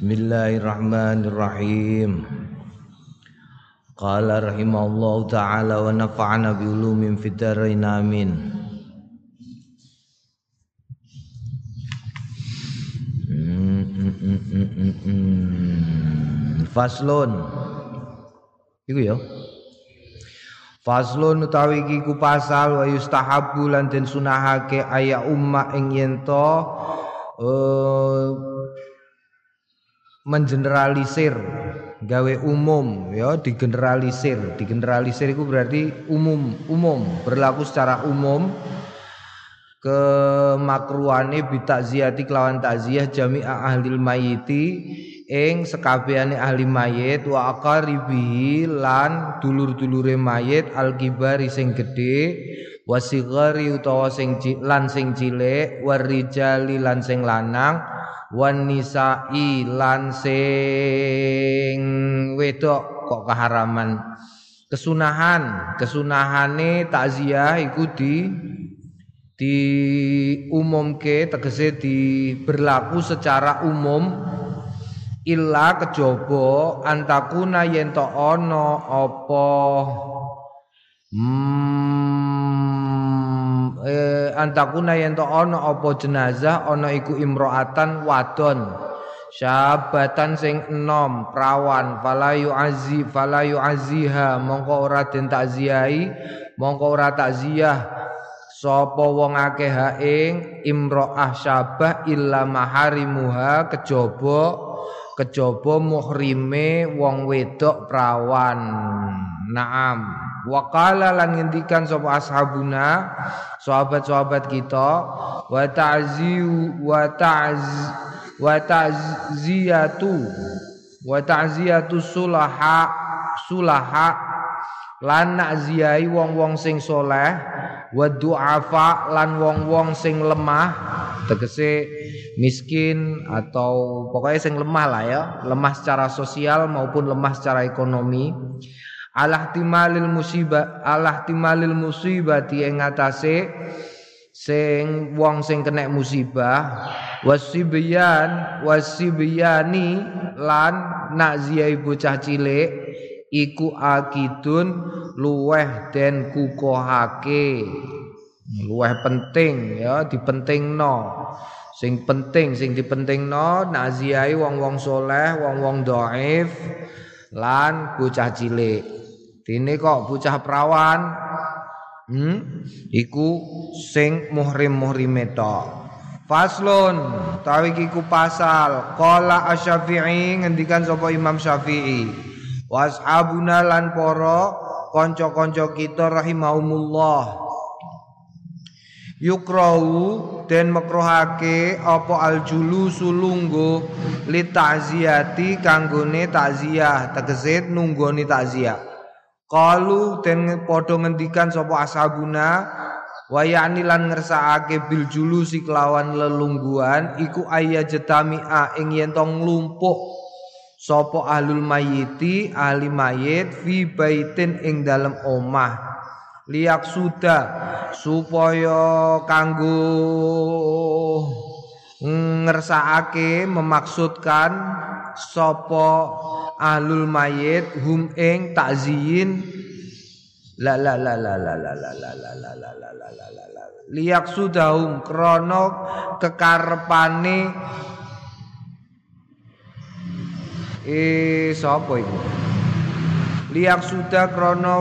Bismillahirrahmanirrahim. Qala rahimallahu taala wa nafa'ana bi ulumin fid dharain amin. Faslun. Iku ya. Faslun utawi iki ku pasal wa yustahabu lan den sunahake aya umma ing yen to uh, mengeneralisir gawe umum ya digeneralisir. Digeneralisir itu berarti umum umum berlaku secara umum. Kemakruhane bitakziati kelawan takziah jami'a ahli mayiti ing sekabehane ahli mayit wa aqaribihi lan dulur-dulure mayit alkibari sing gedhe wasigari utawa sing lan sing cilik warijali lan sing lanang wan nisa'i lan sing wedok kok keharaman. Kesunahan kesunahane takziah iku di di umumke tegese di berlaku secara umum. Illa kejaba antakuna yen to ana apa? Hmm, eh, antakuna yen to ana apa jenazah ana iku imroatan wadon. Syabatan sing enom prawan fala yu'azzi fala yu'azziha. Mongko ora den takziahi mongko ora takziah. Sapa wong akeh ing imroah syabah illa maharimuha kejaba kejaba muhrime wong wedok prawan. Naam. Waqala lan ngendikan sapa ashabuna sahabat-sahabat kita wa ta'ziu wa ta'z wa ta'ziyatu wa ta'ziyatu sulaha sulaha lan nakziai wong-wong sing soleh wa du'afa lan wong-wong sing lemah tegese miskin atau pokoknya sing lemah lah ya. Lemah secara sosial maupun lemah secara ekonomi. Alah timalil musibah alah timalil musibati ing atase sing wong sing kena musibah. Wasibyan wasibiyani lan nakziai bocah cilik iku akidun luweh den kukohake luweh penting ya dipentingno. Sing penting sing dipentingno naziai wong-wong soleh wong-wong dhaif lan bocah cilik. Dene kok bocah perawan? Hmm? Iku sing muhrim-muhrime tok. Faslun tawi ku pasal. Qala asy-Syafi'i ngendikan sapa Imam Syafi'i. Washabuna lan para kanca-kanca kita rahimahumullah yukrau den makruhake apa aljulu sulunggo li ta'ziyati kanggone takziah tegese nunggoni takziah qalu den padha ngendikan sapa ashabuna wa yani lan ngersakake bil julusi kelawan lelungguan iku ayya jetami'a ing yen tong nglumpuk sapa ahlul mayiti ahli mayit fi baitin ing dalem omah liak sudah supaya kanggo ngersakake memaksudkan sapa ahlul mayit hum ing takziyin la la la la la la la la la la la la la la la la liak sudahum kekarepane eh sapa liak sudah krono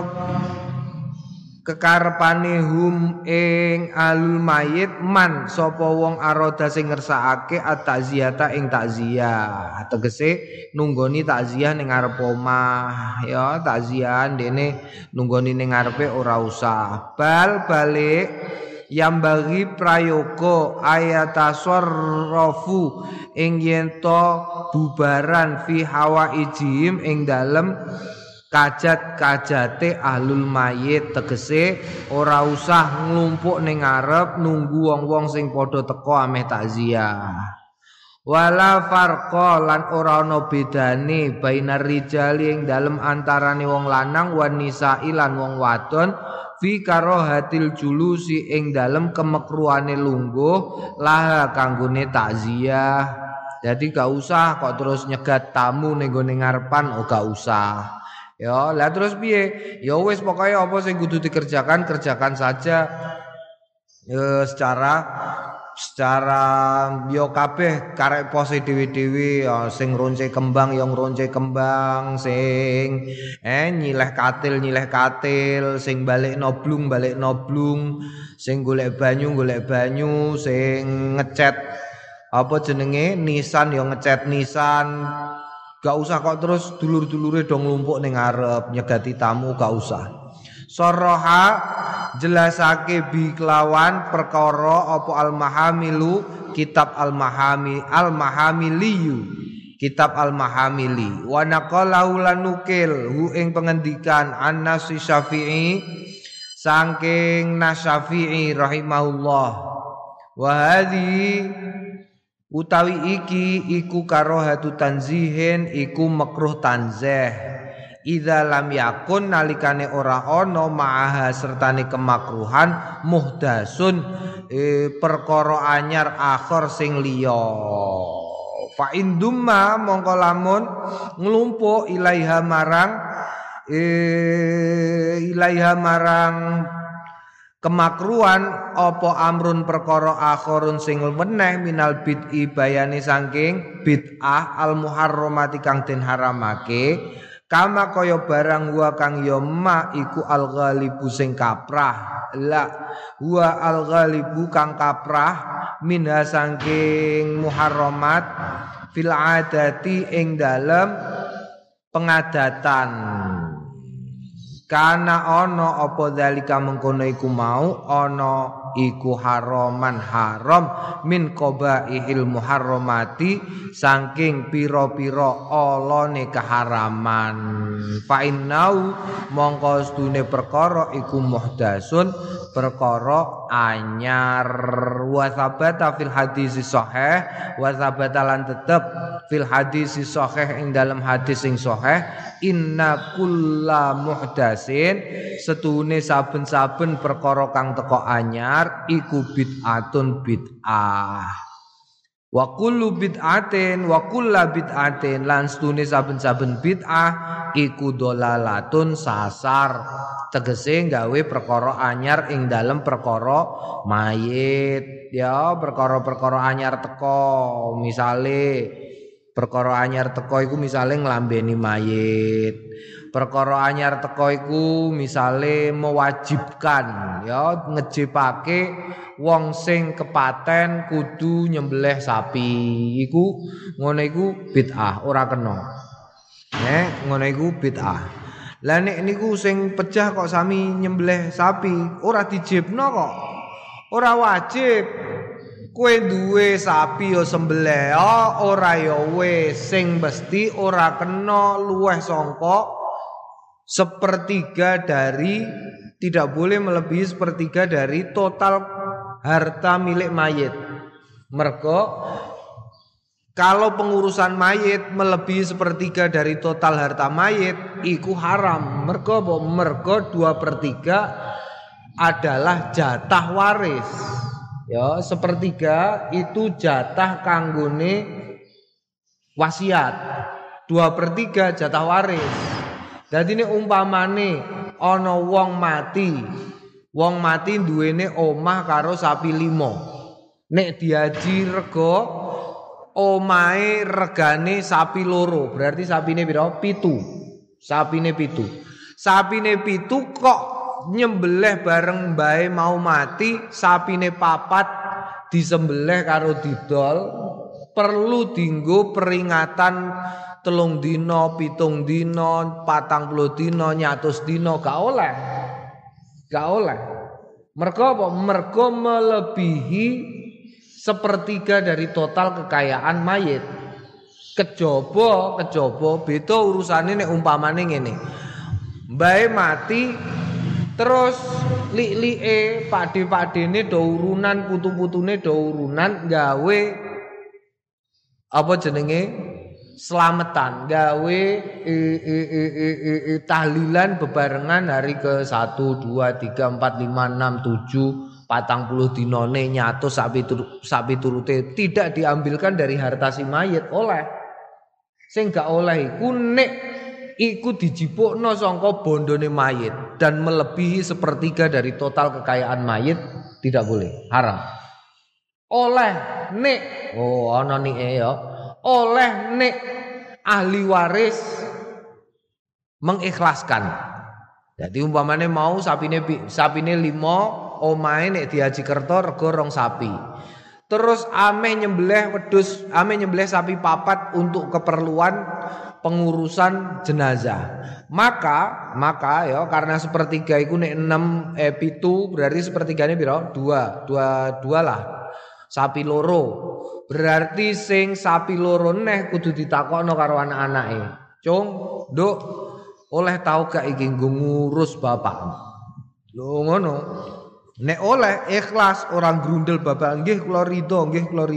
kekarepane hum ing alul mayit man sapa wong aroda sing ngersakake ataziyata ing takziah tegese nunggoni takziah ning ngarep omah ya takziah dene nunggoni ning ngarepe ora usah. Bal balik yang bagi prayoga ayatasarrafu ing yen bubaran fi hawa ijim ing dalem kajat-kajate ahlul mayit tegese ora usah nglumpuk ning ngarep nunggu wong-wong sing padha teko ameh takziah wala farqa lan ora ana bedane bainar rijali ing dalem antarane wong lanang wan nisa'i lan wong wadon fi karahatil julusi ing dalem kemekruane lungguh laha kanggone takziah Jadi gak usah kok terus nyegat tamu ning gone ngarepan oh gak usah. Ya, lah terus piye? Ya wis pokoknya apa sing kudu dikerjakan kerjakan saja. Ya, secara secara yo kabeh karek pose dhewe-dhewe ya sing ronce kembang yang ronce kembang sing eh nyileh katil nyileh katil sing balik noblung balik noblung sing golek banyu golek banyu sing ngecat apa jenenge nisan yo ngecat nisan gak usah kok terus dulur-dulure dong lumpuk ning ngarep nyegati tamu gak usah. Soroha jelasake bi kelawan perkara apa al mahamilu kitab al mahami al mahamiliyu kitab al mahamili wa naqalahu lanukil hu ing pengendikan an-nasi syafi'i saking nasyafi'i rahimahullah. Wa hadhi utawi iki iku karohatu tanzihin iku makruh tanzih. Idza lam yakun nalikane ora ana ma'aha sertane kemakruhan muhdasun e, perkara anyar akhir sing liya. Fa indumma mongko lamun nglumpuk ilaiha marang e, ilaiha marang kemakruhan apa amrun perkara akhirun sing weneh minal bid'i bayani saking bid'ah al muharramati kang den haramake Kama kaya barang wa kang ya ma iku al ghalibu sing kaprah. La wa al ghalibu kang kaprah minha saking muharramat fil adati ing dalem pengadatan. Kana ana apa dalika mengkono iku mau ana iku haraman haram min qabaihil muharramati saking pira-pira alane keharaman. Fa innau mongko perkara iku muhdasun perkara anyar. Wa sabata fil hadis sahih wa sabata lan tetep fil hadis sahih ing dalam hadis sing sahih. Inna kulla muhdasin setune saben-saben perkara kang teko anyar iku bid'atun bid'ah wa kullu bid'atin wa kulla bid'atin lan setune saben-saben bid'ah iku dolalatun sasar. Tegese gawe perkara anyar ing dalem perkara mayit. Ya perkara-perkara anyar teko misale. Perkara anyar teko iku misale nglambeni mayit. Perkara anyar teko iku misale mewajibkan ya ngejipake wong sing kepaten kudu nyembelih sapi. Iku ngono iku bid'ah, ora kena. Nek ngono iku bid'ah. Lah nek niku sing pecah kok sami nyembelih sapi, ora dijibno kok. Ora wajib. Kue duwe sapi yo sembelih ora yo wis sing mesti ora kena luweh sangka sepertiga dari tidak boleh melebihi sepertiga dari total harta milik mayit. Mergo kalau pengurusan mayit melebihi sepertiga dari total harta mayit, iku haram. Mergo mergo dua pertiga adalah jatah waris. Ya, sepertiga itu jatah kanggone wasiat. Dua per tiga jatah waris. Jadi ini umpamane ono wong mati. Wong mati duwene omah karo sapi limo. Nek diaji rego omahe regane sapi loro. Berarti sapine piro? Pitu. Sapine pitu. Sapine pitu kok nyembelih bareng bae mau mati sapine papat disembelih karo didol perlu dinggo peringatan telung dino, pitung dino, patang puluh dino, nyatus dino gak oleh gak oleh mereka apa? mereka melebihi sepertiga dari total kekayaan mayit kejobo kejobo beda urusannya nek umpamane ngene bae mati Terus lik-like pade-padene do urunan, putu-putune do urunan gawe apa jenenge? Selamatan, gawe e, e, e, e, e, e, tahlilan bebarengan hari ke 1 2 3 4 5 6 7 patang puluh dinone nyatu sapi tur, sapi turute tidak diambilkan dari harta si mayit oleh. Sing gak oleh iku nek iku dijipukno sangka bondone mayit dan melebihi sepertiga dari total kekayaan mayit tidak boleh. Haram. Oleh nek. Oh ana nih ya oleh nek ahli waris mengikhlaskan jadi umpamane mau sapine sapine limo omahe nek diaji kerto rego rong sapi. Terus ameh nyembelih wedus, ameh nyembelih sapi papat untuk keperluan pengurusan jenazah. Maka, maka ya karena sepertiga itu nek 6 eh pitu berarti sepertiganya piro? Dua, dua, dua lah. Sapi loro. Berarti sing sapi loro neh kudu ditakokno karo anak-anake. Cung, Nduk, oleh tau gak iki ngurus bapak? Lho ngono. Nek oleh ikhlas orang grundel bapak nggih kula ridho, nggih kula.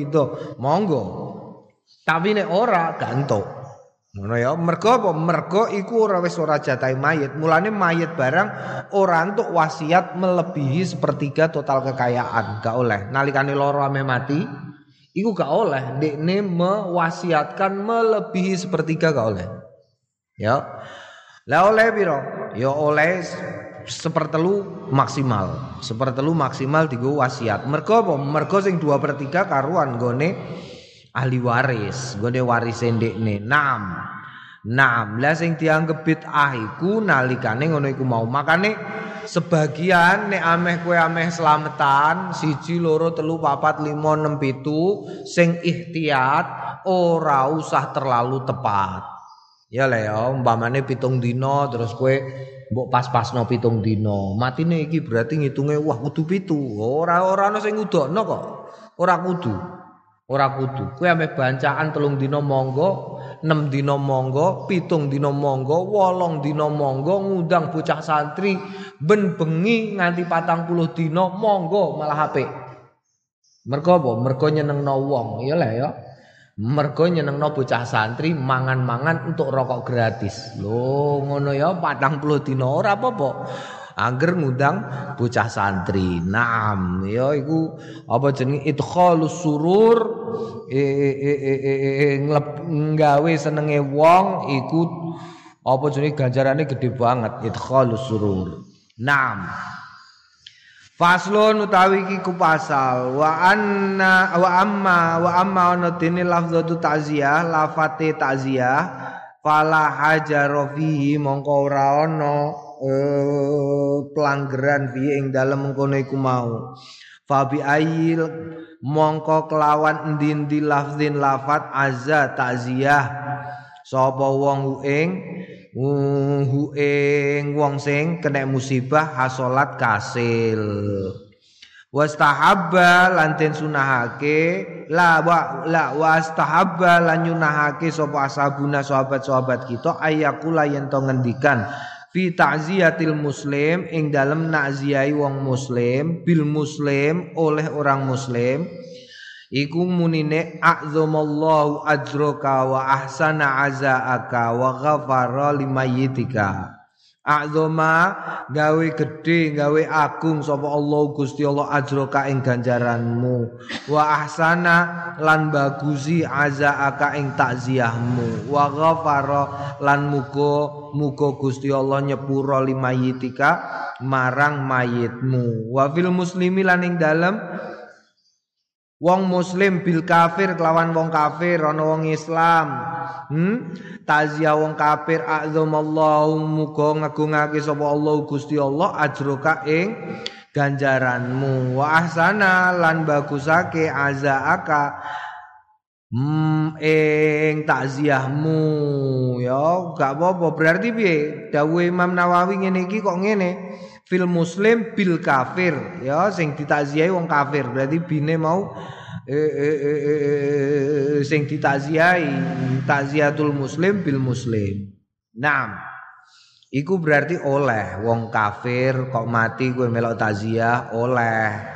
Monggo. Tapi nek ora gantuk. Ngono ya, mergo apa? Mergo iku ora wis ora jatahe mayit. Mulane mayit barang ora entuk wasiat melebihi sepertiga total kekayaan, gak oleh. Nalikane loro ame mati, iku gak oleh. Dekne mewasiatkan melebihi sepertiga gak oleh. Ya. Lah oleh piro? Ya oleh sepertelu maksimal sepertelu maksimal tiga wasiat mergo apa mergo sing dua per tiga karuan gone ahli waris gone waris ndekne enam enam lah sing dianggap bid'ah iku nalikane ngono iku mau makane sebagian nek ameh kue ameh selamatan siji loro telu papat lima enam pitu sing ikhtiat ora usah terlalu tepat ya lah ya umpamane pitung dino terus kue mbok pas-pasno pitung dina. Matine iki berarti ngitunge wah kudu pitu. Ora ora ana sing ngudokno kok. Ora kudu. Ora kudu. Kowe ame bancaan telung dina monggo, 6 dina monggo, pitung dina monggo, wolong dina monggo ngundang bocah santri ben bengi nganti patang puluh dina monggo malah HP. Mergo apa? Mergo nyenengno wong. Ya lah ya. Mergo nyenengno bocah santri mangan-mangan untuk rokok gratis. Lho ngono ya 40 dina ora apa-apa. Angger ngundang bocah santri. Naam ya iku apa jenenge idkhalus surur nggawe senenge wong iku apa jenenge ganjarane gede banget idkhalus surur. Naam. Faslun utawi iki ku pasal wa anna wa amma wa amma ana dene lafzatu ta'ziyah lafate ta'ziyah fala hajara fihi mongko ora ana pelanggaran fi ing dalem mengkono iku mau fabi ayil mongko kelawan endi-endi lafzin lafat azza ta'ziyah. Sapa wong ing hu ing wong sing kena musibah hasolat kasil. Wastahabba lan den sunahake la wa la wastahabba lan nyunahake sapa sahabat-sahabat kita ayakula yen to ngendikan fi ta'ziyatil muslim ing dalem nakziai wong muslim bil muslim oleh orang muslim Iku munine a'zamallahu ajroka wa ahsana azaaka wa ghafara limayitika. A'zama gawe gede gawe agung sapa Allah Gusti Allah ajroka ing ganjaranmu. Wa ahsana lan bagusi azaaka ing takziahmu. Wa ghafara lan muga muga Gusti Allah nyepuro limayitika marang mayitmu. Wa fil muslimi lan ing dalem wong muslim bil kafir kelawan wong kafir ana wong Islam. Hmm? Tazia wong kafir azamallahu muga ngagungake sapa Allah Gusti Allah ajroka ing ganjaranmu. Wa ahsana lan bagusake azaaka Hmm, ing takziahmu. Ya gak apa-apa. Berarti piye? Dawuh Imam Nawawi ngene iki kok ngene fil muslim bil kafir. Ya sing ditakziahi wong kafir. Berarti bine mau eh, eh, eh, eh, sing ditakziahi takziatul muslim bil muslim. Naam. Iku berarti oleh wong kafir kok mati gue melok takziah? Oleh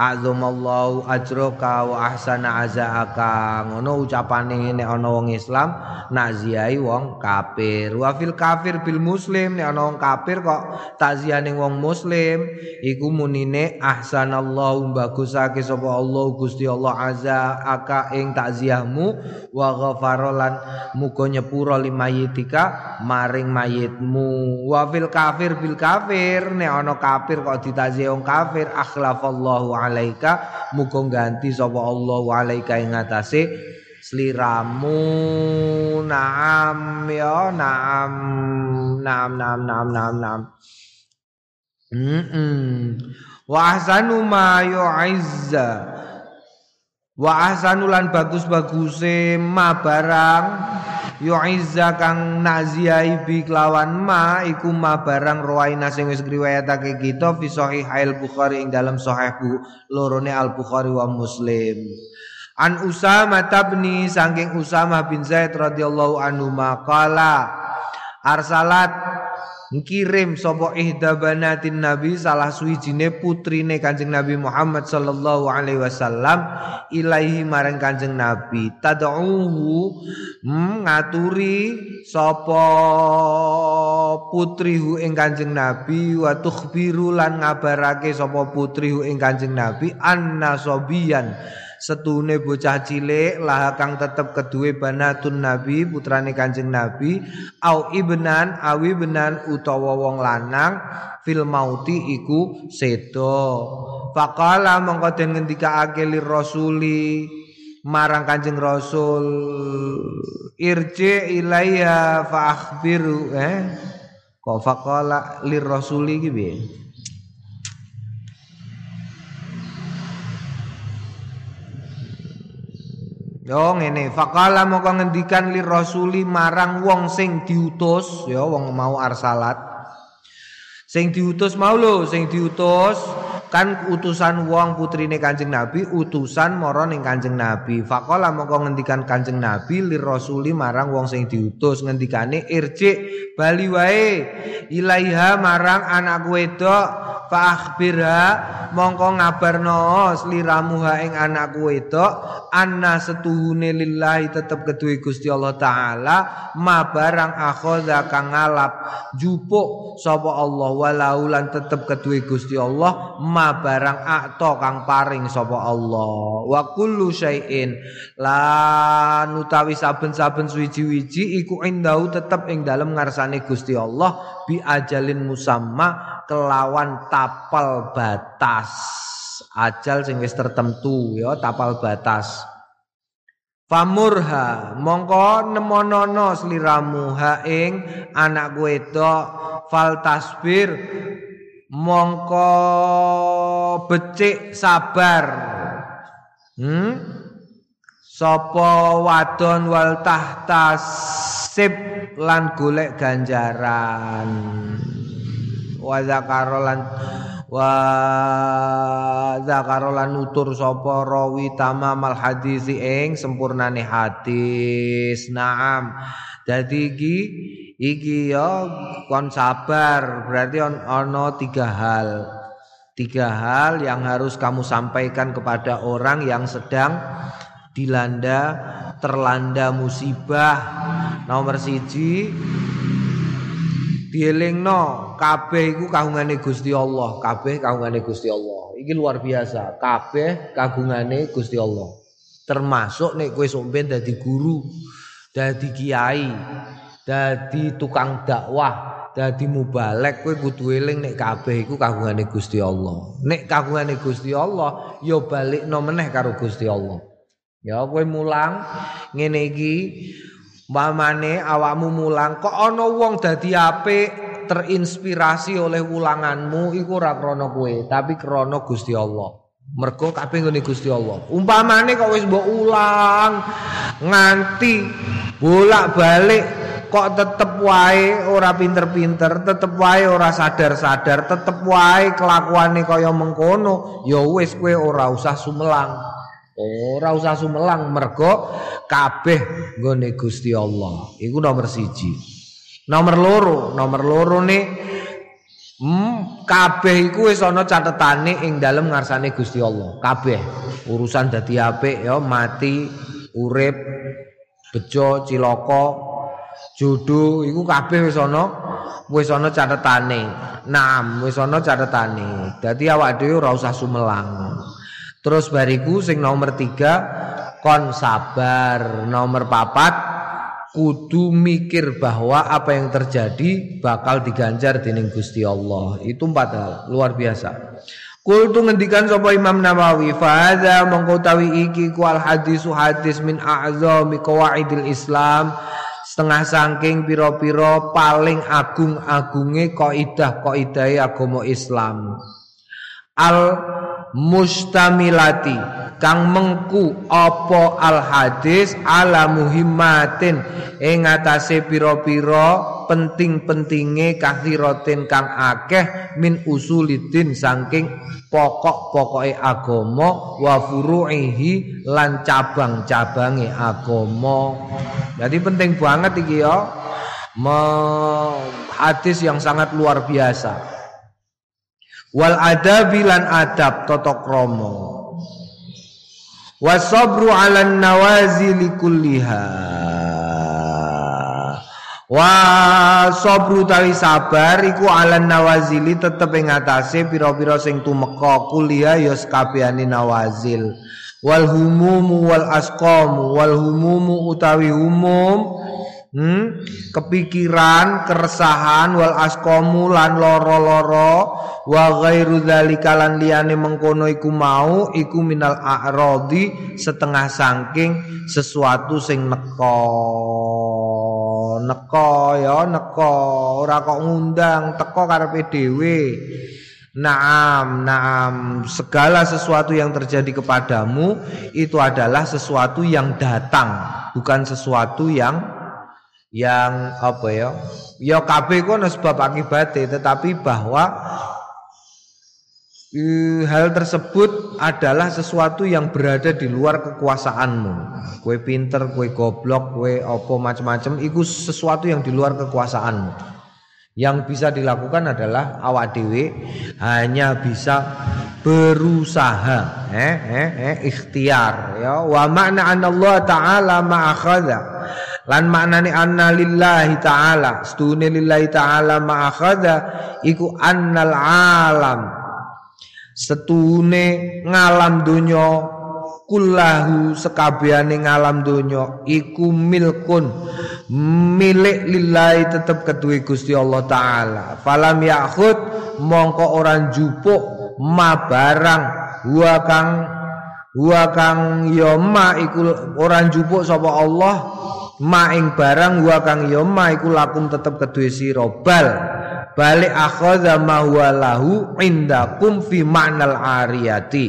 Azumallahu ajroka wa ahsana azaaka. Ngono ucapane nek ana wong Islam naziai wong kafir. Wa fil kafir bil muslim nek ana wong kafir kok takziane wong muslim. Iku munine ahsanallahu bagusake sapa Allah Gusti Allah azaaka ing takziahmu. Wa ghafarolan muga nyepuro limayitika maring mayitmu. Wa fil kafir bil kafir nek ana kafir kok ditakziah wong kafir. Akhlafallahu alaika muga ganti sapa Allah alaika ing atase sliramu naam ya naam naam naam naam naam naam. Mm -mm. wa ahsanu ma yu'izza. Wa ahsanu lan bagus-baguse ma barang yu'izza kang naziyai bi kelawan ma iku ma barang rawaina sing wis riwayatake kita fi sahih al bukhari ing dalam sahih bu lorone al bukhari wa muslim. An usama tabni saking usama bin zaid radhiyallahu anhu maqala arsalat ngirim sapa ihda banatin nabi salah suwijine putrine Kanjeng Nabi Muhammad sallallahu alaihi wasallam ilaihi marang Kanjeng Nabi. Tad'uhu hmm, ngaturi sapa putrihu ing Kanjeng Nabi wa tukhbiru lan ngabarake sapa putrihu ing Kanjeng Nabi anna sobiyan setune bocah cilik lah kang tetep kedue banatun nabi putrane kanjeng nabi au ibnan awi benan utawa wong lanang fil mauti iku sedo. Faqala mongko den ngendikake lir rasuli marang kanjeng rasul irji ilaiya fa akhbiru eh kok faqala lir rasuli iki Yo ngene, faqala moko ngendikan li rasuli marang wong sing diutus, ya wong mau arsalat. Sing diutus mau lho, sing diutus kan utusan wong putrine Kanjeng Nabi, utusan mara ning Kanjeng Nabi. Faqala moko ngendikan Kanjeng Nabi li rasuli marang wong sing diutus. Ngendikane irji bali wae. Ilaiha marang anak wedok fa akhbirha mongko ngabarno sliramuha ing anakku wedok anna setuhune lillahi tetep kedue Gusti Allah taala ma barang akhadha kang ngalap. Jupuk sapa Allah walau lan tetep kedue Gusti Allah ma barang akto kang paring sapa Allah. Wa kullu syai'in. Lan utawi saben-saben suwiji-wiji iku indau tetep ing dalem ngarsane Gusti Allah bi ajalin musamma kelawan tapal batas. Ajal sing wis tertentu ya tapal batas. Famurha mongko nemonono sliramu ha ing anak wedok fal tasbir mongko becik sabar. Hmm? Sapa wadon wal tahtasib lan golek ganjaran? Wa zakarolan wa zakarolan nutur sapa rawi tamamal hadis ing sempurnane hadis. Naam. Dadi iki iki ya kon sabar. Berarti ono tiga hal. Tiga hal yang harus kamu sampaikan kepada orang yang sedang dilanda terlanda musibah. Nomor siji dielingno. Kabeh iku kagungane Gusti Allah. Kabeh kagungane Gusti Allah. Iki luar biasa. Kabeh kagungane Gusti Allah. Termasuk nek kowe somben dadi guru dadi kiai dadi tukang dakwah dadi mubalek kowe kudu eling nek kabeh iku kagungane Gusti Allah nek kagungane Gusti Allah ya balikno meneh karo Gusti Allah ya kowe mulang ngene iki Mamane awakmu mulang kok ana wong dadi apik terinspirasi oleh ulanganmu iku ora krana kowe tapi krana Gusti Allah. Mergo kabeh ngene Gusti Allah. Umpamane kok wis mbok ulang nganti bolak-balik kok tetep wae ora pinter-pinter, tetep wae ora sadar-sadar, tetep wae kelakuane kaya mengkono, ya wis kowe ora usah sumelang. Ora usah sumelang mergo kabeh nggone Gusti Allah. Iku nomor siji. Nomor loro, nomor loro nih Hmm, kabeh iku wis ana catetane ing dalem ngarsane Gusti Allah. Kabeh urusan dadi apik ya mati, urip, bejo, cilaka, jodoh iku kabeh wis ana wis ana catetane. Naam, wis ana catetane. Dadi awak dhewe ora usah sumelang. Terus bariku sing nomor tiga kon sabar. Nomor papat kudu mikir bahwa apa yang terjadi bakal diganjar dening Gusti Allah. Itu empat hal, luar biasa. Kultu ngendikan sapa Imam Nawawi, fa hadza mengkotawi iki ku al hadis hadis min a'zami qawaidil Islam setengah saking piro-piro paling agung-agunge kaidah kaidahe agama Islam. Al mustamilati kang mengku apa al hadis ala muhimmatin ing atase pira-pira penting-pentinge kathiratin kang akeh min usulidin saking pokok-pokoke agama wa furu'ihi lan cabang-cabange agama. Jadi penting banget iki ya. hadis yang sangat luar biasa wal adabi lan adab tata krama wasabru ala nawazili kulliha wa sabru tawi sabar iku ala nawazili tetep ing atase pira-pira sing tumeka. Kuliah ya sekabehane nawazil. Wal humumu wal asqam wal humumu utawi umum hmm? kepikiran, keresahan wal askomu lan loro-loro wa ghairu dzalika lan liyane mengkono iku mau iku minal a'radi setengah saking sesuatu sing neko. Neko ya neko. Ora kok ngundang teko karepe dhewe. Naam, naam, segala sesuatu yang terjadi kepadamu itu adalah sesuatu yang datang, bukan sesuatu yang yang apa ya? Ya kabeh ku sebab akibatnya tetapi bahwa uh, hal tersebut adalah sesuatu yang berada di luar kekuasaanmu. Kue pinter kue goblok kue opo macam-macam itu sesuatu yang di luar kekuasaanmu. Yang bisa dilakukan adalah awak dewi hanya bisa berusaha eh eh eh ikhtiar ya. Wa makna Allah taala ma'akhadha lan maknane anna lillahi taala. Stune lillahi taala ma'akhadha iku annal alam. Setune ngalam donya kullahu sekabehane ngalam donya iku milkun milik lillahi tetep keduwe Gusti Allah taala. Falam yakhud mongko orang jupuk ma barang wa kang wa kang ya ma iku orang jupuk sapa Allah maing barang wa kang ya ma iku lakum tetep kedue sira. Bal balik akhadha ma huwa lahu indakum fi ma'nal ariyati.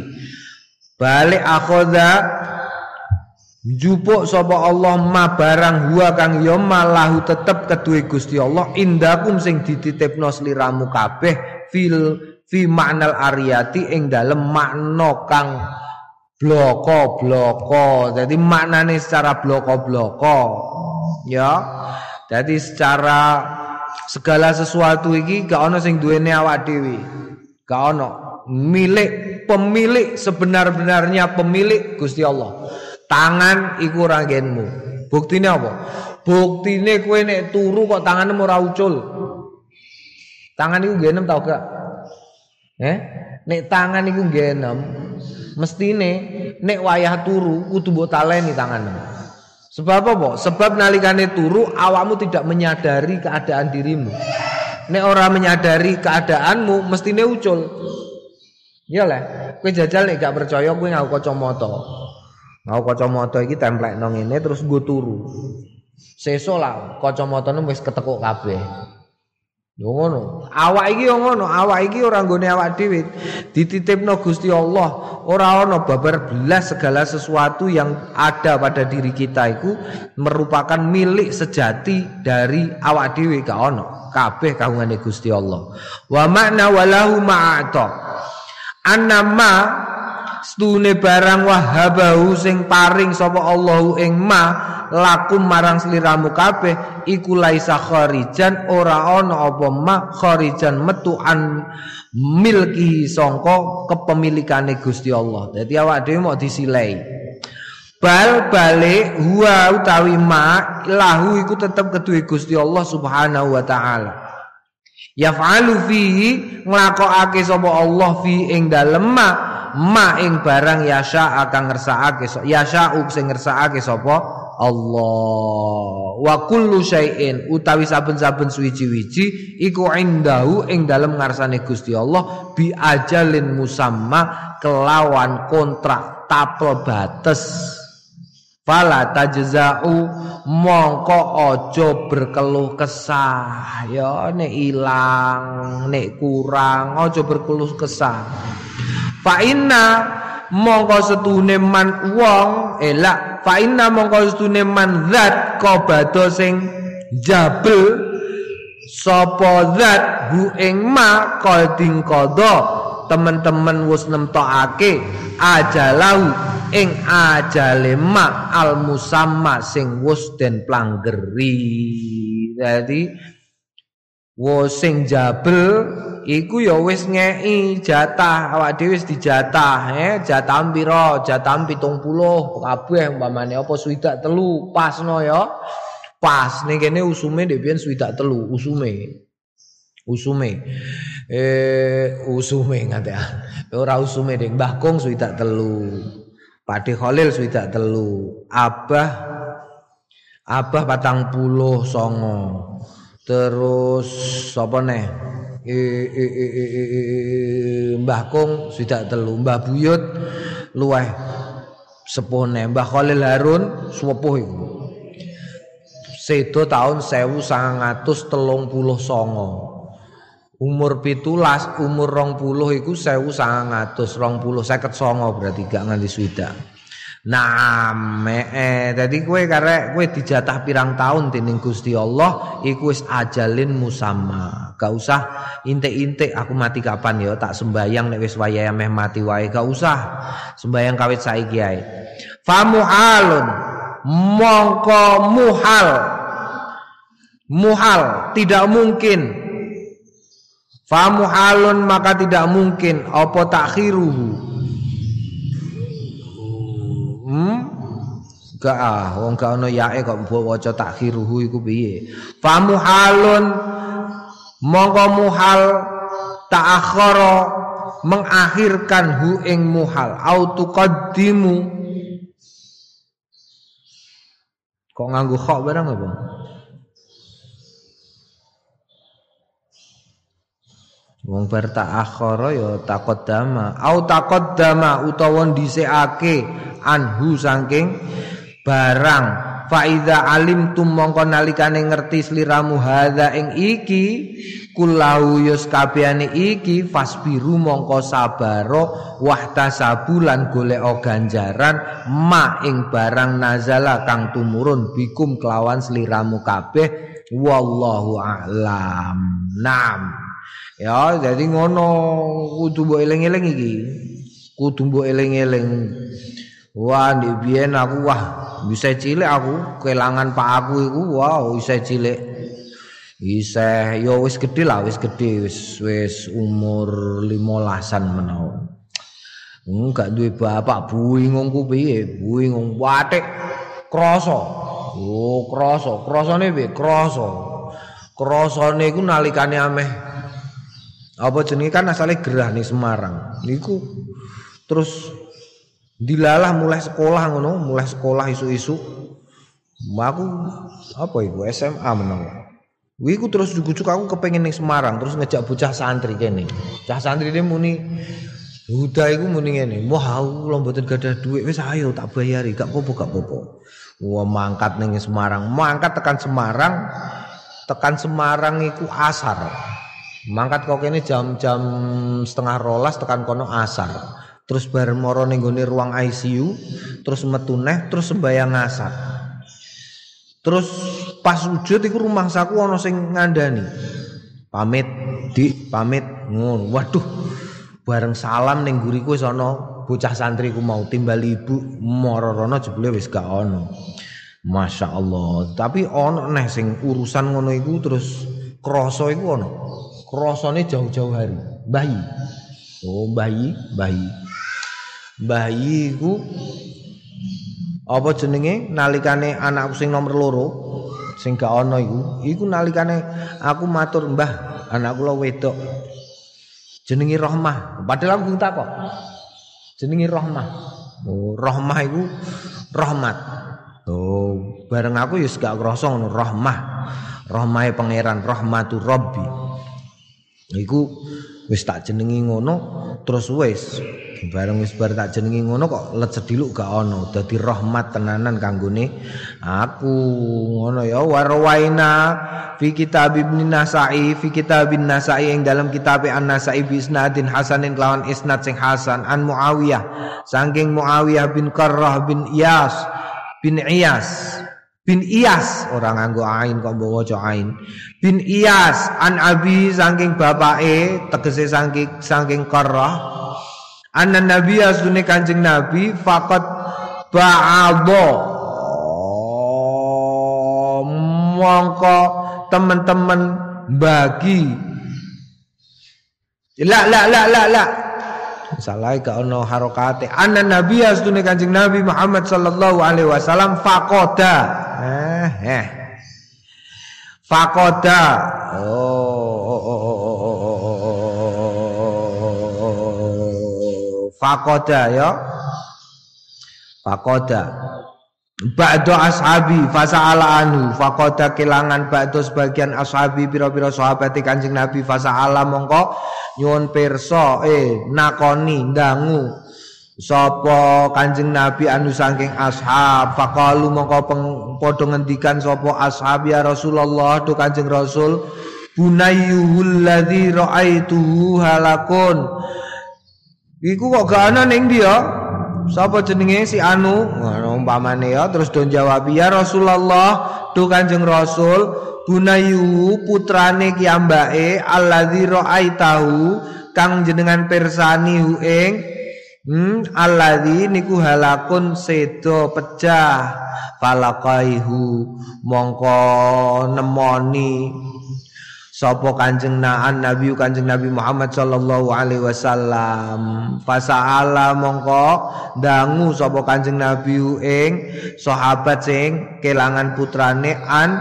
Balik akhadha jupuk sapa Allah ma barang huwa kang ya lahu tetep kedue Gusti Allah indakum sing dititipno sliramu kabeh fil fi ma'nal ariyati ing dalem makna kang bloko-bloko. Jadi maknane secara bloko-bloko. Ya. Jadi secara segala sesuatu iki gak ono sing duwene awak dhewe. Gak ono. Milik pemilik sebenar-benarnya pemilik Gusti Allah. Tangan iku ranggenmu. Buktine apa? Buktine kowe nek turu kok tanganmu ora ucul. Tangan iku genem tau gak? Eh? Nek tangan iku genem, mestine nek wayah turu kudu mbok taleni tanganmu. Sebab apa? Sebab nalikane turu awakmu tidak menyadari keadaan dirimu. Nek ora menyadari keadaanmu mestine ucul. Ya lah, kowe jajal nek gak percaya kowe ngau kacamata. Ngau kacamata iki templek nang ngene terus nggo turu. Sesuk lah kacamatane wis ketekuk kabeh. Yo ngono. Awak iki yo ngono, awak iki ora nggone awak dhewe. Dititipno Gusti Allah. Ora ana babar belas segala sesuatu yang ada pada diri kita itu merupakan milik sejati dari awak dhewe gak ono. Kabeh kagungane Gusti Allah. Wa makna walahu ma'ata. Annama stune barang wahabahu sing paring sapa Allahu ing ma lakum marang sliramu kabeh iku laisa kharijan ora ana apa ma kharijan metuan milki sangka kepemilikane Gusti Allah. Dadi awak dhewe mau disilai. Bal balik huwa utawi ma lahu iku tetep keduwe Gusti Allah Subhanahu wa taala. Yaf'alu fihi nglakokake sapa Allah fi ing dalem ma ing barang yasha akan ngersakake yasha sing ngersakake sapa? Allah. Wa kullu syai'in utawi saben-saben suwiji-wiji iku indahu ing dalem ngarsane Gusti Allah bi ajalin musamma kelawan kontrak tapel bates Fala tajza'u mongko aja berkeluh kesah. Ya nek ilang nek kurang aja berkeluh kesah. Fa inna mongko setune man wong elak fa inna mongko setune man zat qabado sing jabel. Sapa zat hu ing ma qada teman-teman wis nemtokake ajalau ing ajale mak al musamma sing wis den planggeri. Dadi wo sing jabel iku ya wis ngeki jatah awak dhewe wis dijatah eh jatah pira jatah 70 kabeh umpamane apa swidak telu pasno ya. Pas ning kene usume ndek biyen swidak telu usume. Usume. Eh usume ngatean ora usume ding Mbah Kong swidak telu Pakde Khalil swidak telu, Abah Abah patang puluh songo. Terus sapa neh? Mbah Kong swidak telu, Mbah Buyut luweh sepuh Mbah Khalil Harun sepuh iku. Sedo tahun 1939 umur pitulas umur rong puluh iku sewu sangang atus rong puluh seket songo berarti gak nganti swida nah me eh tadi kue karek kue dijatah pirang tahun tining gusti Allah iku wis ajalin musamma. Gak usah intek-intek aku mati kapan ya tak sembayang nek wis wayahe meh mati wae gak usah sembayang kawit saiki ae. Famuhalun mongko muhal. Muhal tidak mungkin Famuhalun maka tidak mungkin apa takhiruhu. Hmm? Gak ah, wong gak ono yae kok mbok waca takhiruhu iku piye? Famuhalun mongko muhal ta'akhara mengakhirkan hu ing muhal au tuqaddimu kok nganggo khok barang apa? Wong bar ta'akhara ya taqaddama au taqaddama utawa dhisikake anhu saking barang. Fa iza alimtum mongko nalikane ngerti sliramu hadza ing iki kullahu yus kabehane iki fasbiru mongko sabaro wahtasabulan golek ganjaran ma ing barang nazala kang tumurun bikum kelawan sliramu kabeh. Wallahu a'lam. Nam Ya, jadi ngono kudu mbok eling-eling iki. Kudu mbok eling-eling. Wah, biyen aku wah, bisa cilik aku kelangan pak aku iku wow, bisa cilik. Bisa yo wis gede lah, wis gede, wis wis umur 15-an menawa. Enggak duwe bapak buingung ku piye? Buingung watik krasa. Oh, krasa. Krasane piye? Krasa. Krasane iku nalikane ameh apa jenenge? Kan asalnya gerah nih Semarang. Niku terus dilalah mulai sekolah ngono mulai sekolah isu-isu. Aku apa ibu SMA menang. Wiku terus jujuk aku kepengen nih Semarang terus ngejak bocah santri kene. Cah santri dia muni Huda iku muni ngene, "Wah, aku lho mboten gadah duit, wis ayo tak bayari, gak popo gak popo." Wah, mangkat ning Semarang, mangkat tekan Semarang, tekan Semarang iku asar. Mangkat kok ini jam-jam setengah rolas tekan kono asar. Terus bareng moro ning ruang ICU, terus metu neh, terus sembayang asar. Terus pas wujud iku rumah saku ana sing ngandani. Pamit, Dik, pamit. Ngono. Waduh. Bareng salam ning guriku wis ana bocah santri ku mau timbal ibu marorono jebule wis gak ono. Masya Allah. Tapi ono neh sing urusan ngono iku terus krasa iku ono. Krasane jauh-jauh hari. Bayi. Oh, bayi, bayi. Bayi iku apa jenenge? Nalikane anakku sing nomor loro sing gak ono iku. Iku nalikane aku matur Mbah anakku lo wedok. Jenenge Rohmah. Padahal aku takok jenenge Rohmah. Oh Rohmah iku rahmat oh bareng aku ya gak krasa ngono Rohmah. Rohmahe pangeran rahmatu Rabbi iku wis tak jenengi ngono terus wis bareng wis bar tak jenengi ngono kok let sediluk gak ono. Dadi rahmat tenanan kanggone aku ngono ya warwaina fi kitab ibn nasai fi kitab ibn nasai yang dalam kitab an nasai bi isnadin hasanin lawan isnad sing hasan. An muawiyah saking muawiyah bin qarrah bin iyas bin iyas bin Iyas. Orang nganggo ain kok bawa waca ain. Bin Iyas. An abi saking bapake tegese saking saking qarrah Anna Nabi asune Kanjeng Nabi faqat ba'adha. Oh, mongko teman-teman bagi. La la la la la salah gak ono harokate. Anna nabi asune kanjeng nabi Muhammad sallallahu alaihi wasallam faqada eh eh. Faqada oh. Fakoda ya. Fakoda. Ba'do ashabi fasa'ala anhu. Fakoda kelangan ba'do sebagian ashabi Piro-piro sahabat kanjeng Nabi Fasa'ala mongko nyuwun perso Eh nakoni ndangu Sopo kanjeng Nabi anu saking ashab? Fakalu mongko podo ngendikan Sopo ashab? Ya Rasulullah Do kanjeng Rasul Bunayyuhul ladhi ra'aituhu halakun. Iku kok gak ana ning dia? Sapa jenenge? Si Anu? Umpamane ya. Terus don jawab ya Rasulullah, do Kanjeng Rasul, Bunayu putrane kiambake alladzi ra'aitahu kang jenengan persani hu ing hmm alladzi niku halakun sedo pecah falaqaihu mongko nemoni Sopo kanjeng naan Nabi kanjeng Nabi Muhammad sallallahu alaihi wasallam. Fasaala mongko dangu sopo kanjeng Nabi ing sahabat sing kelangan putrane an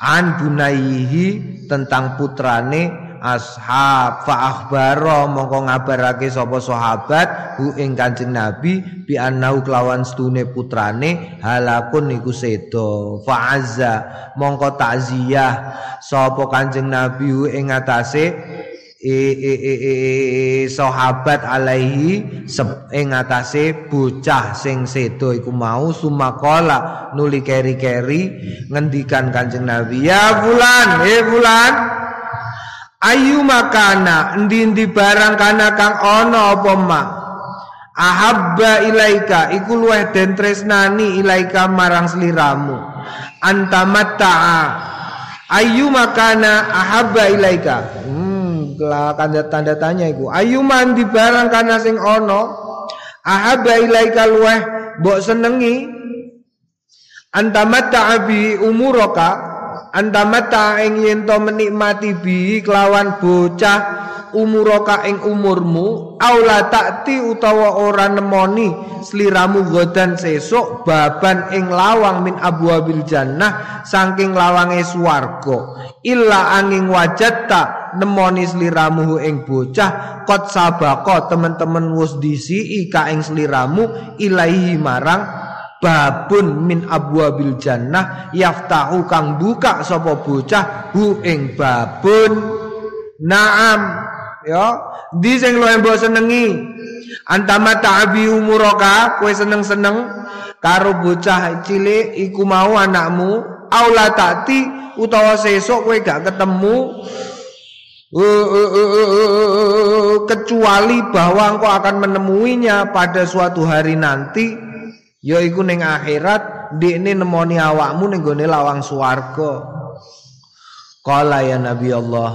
an bunaihi tentang putrane ashab fa akhbaro mongko ngabarake sapa sahabat hu ing Kanjeng Nabi bi annau kelawan stune putrane halakun niku sedo fa azza mongko takziah sapa Kanjeng Nabi hu ing atase e, e, e, e, sahabat alaihi ing atase bocah sing sedo iku mau sumakola nuli keri-keri ngendikan Kanjeng Nabi ya bulan eh bulan ayu makana endi-endi barang kana kang ana apa mak ahabba ilaika iku luweh den tresnani ilaika marang sliramu. Antamatta ayu makana ahabba ilaika. Hmm tanda tanda tanya iku. Ayu mandi barang kana sing ana? Ahabba ilaika luweh mbok senengi. Antamatta abi umuraka antamata ing yen to menikmati bi kelawan bocah umuraka ing umurmu aula takti utawa ora nemoni sliramu godan sesuk baban ing lawang min abwabil jannah saking lawange swarga. Illa angin wajatta nemoni sliramu ing bocah kot sabako temen-temen wus disi ika ing sliramu ilahi marang babun min abwabil jannah yaftahu kang buka sapa bocah hu ing babun. Naam ya. Di sing luwih mbok senengi? Antama ta'abi umuraka kowe seneng-seneng karo bocah cilik iku mau anakmu aula takti utawa sesuk kowe gak ketemu. Kecuali bahwa engkau akan menemuinya pada suatu hari nanti Ya iku ning akhirat ndekne nemoni awakmu ning gone lawang swarga. Qala ya Nabi Allah.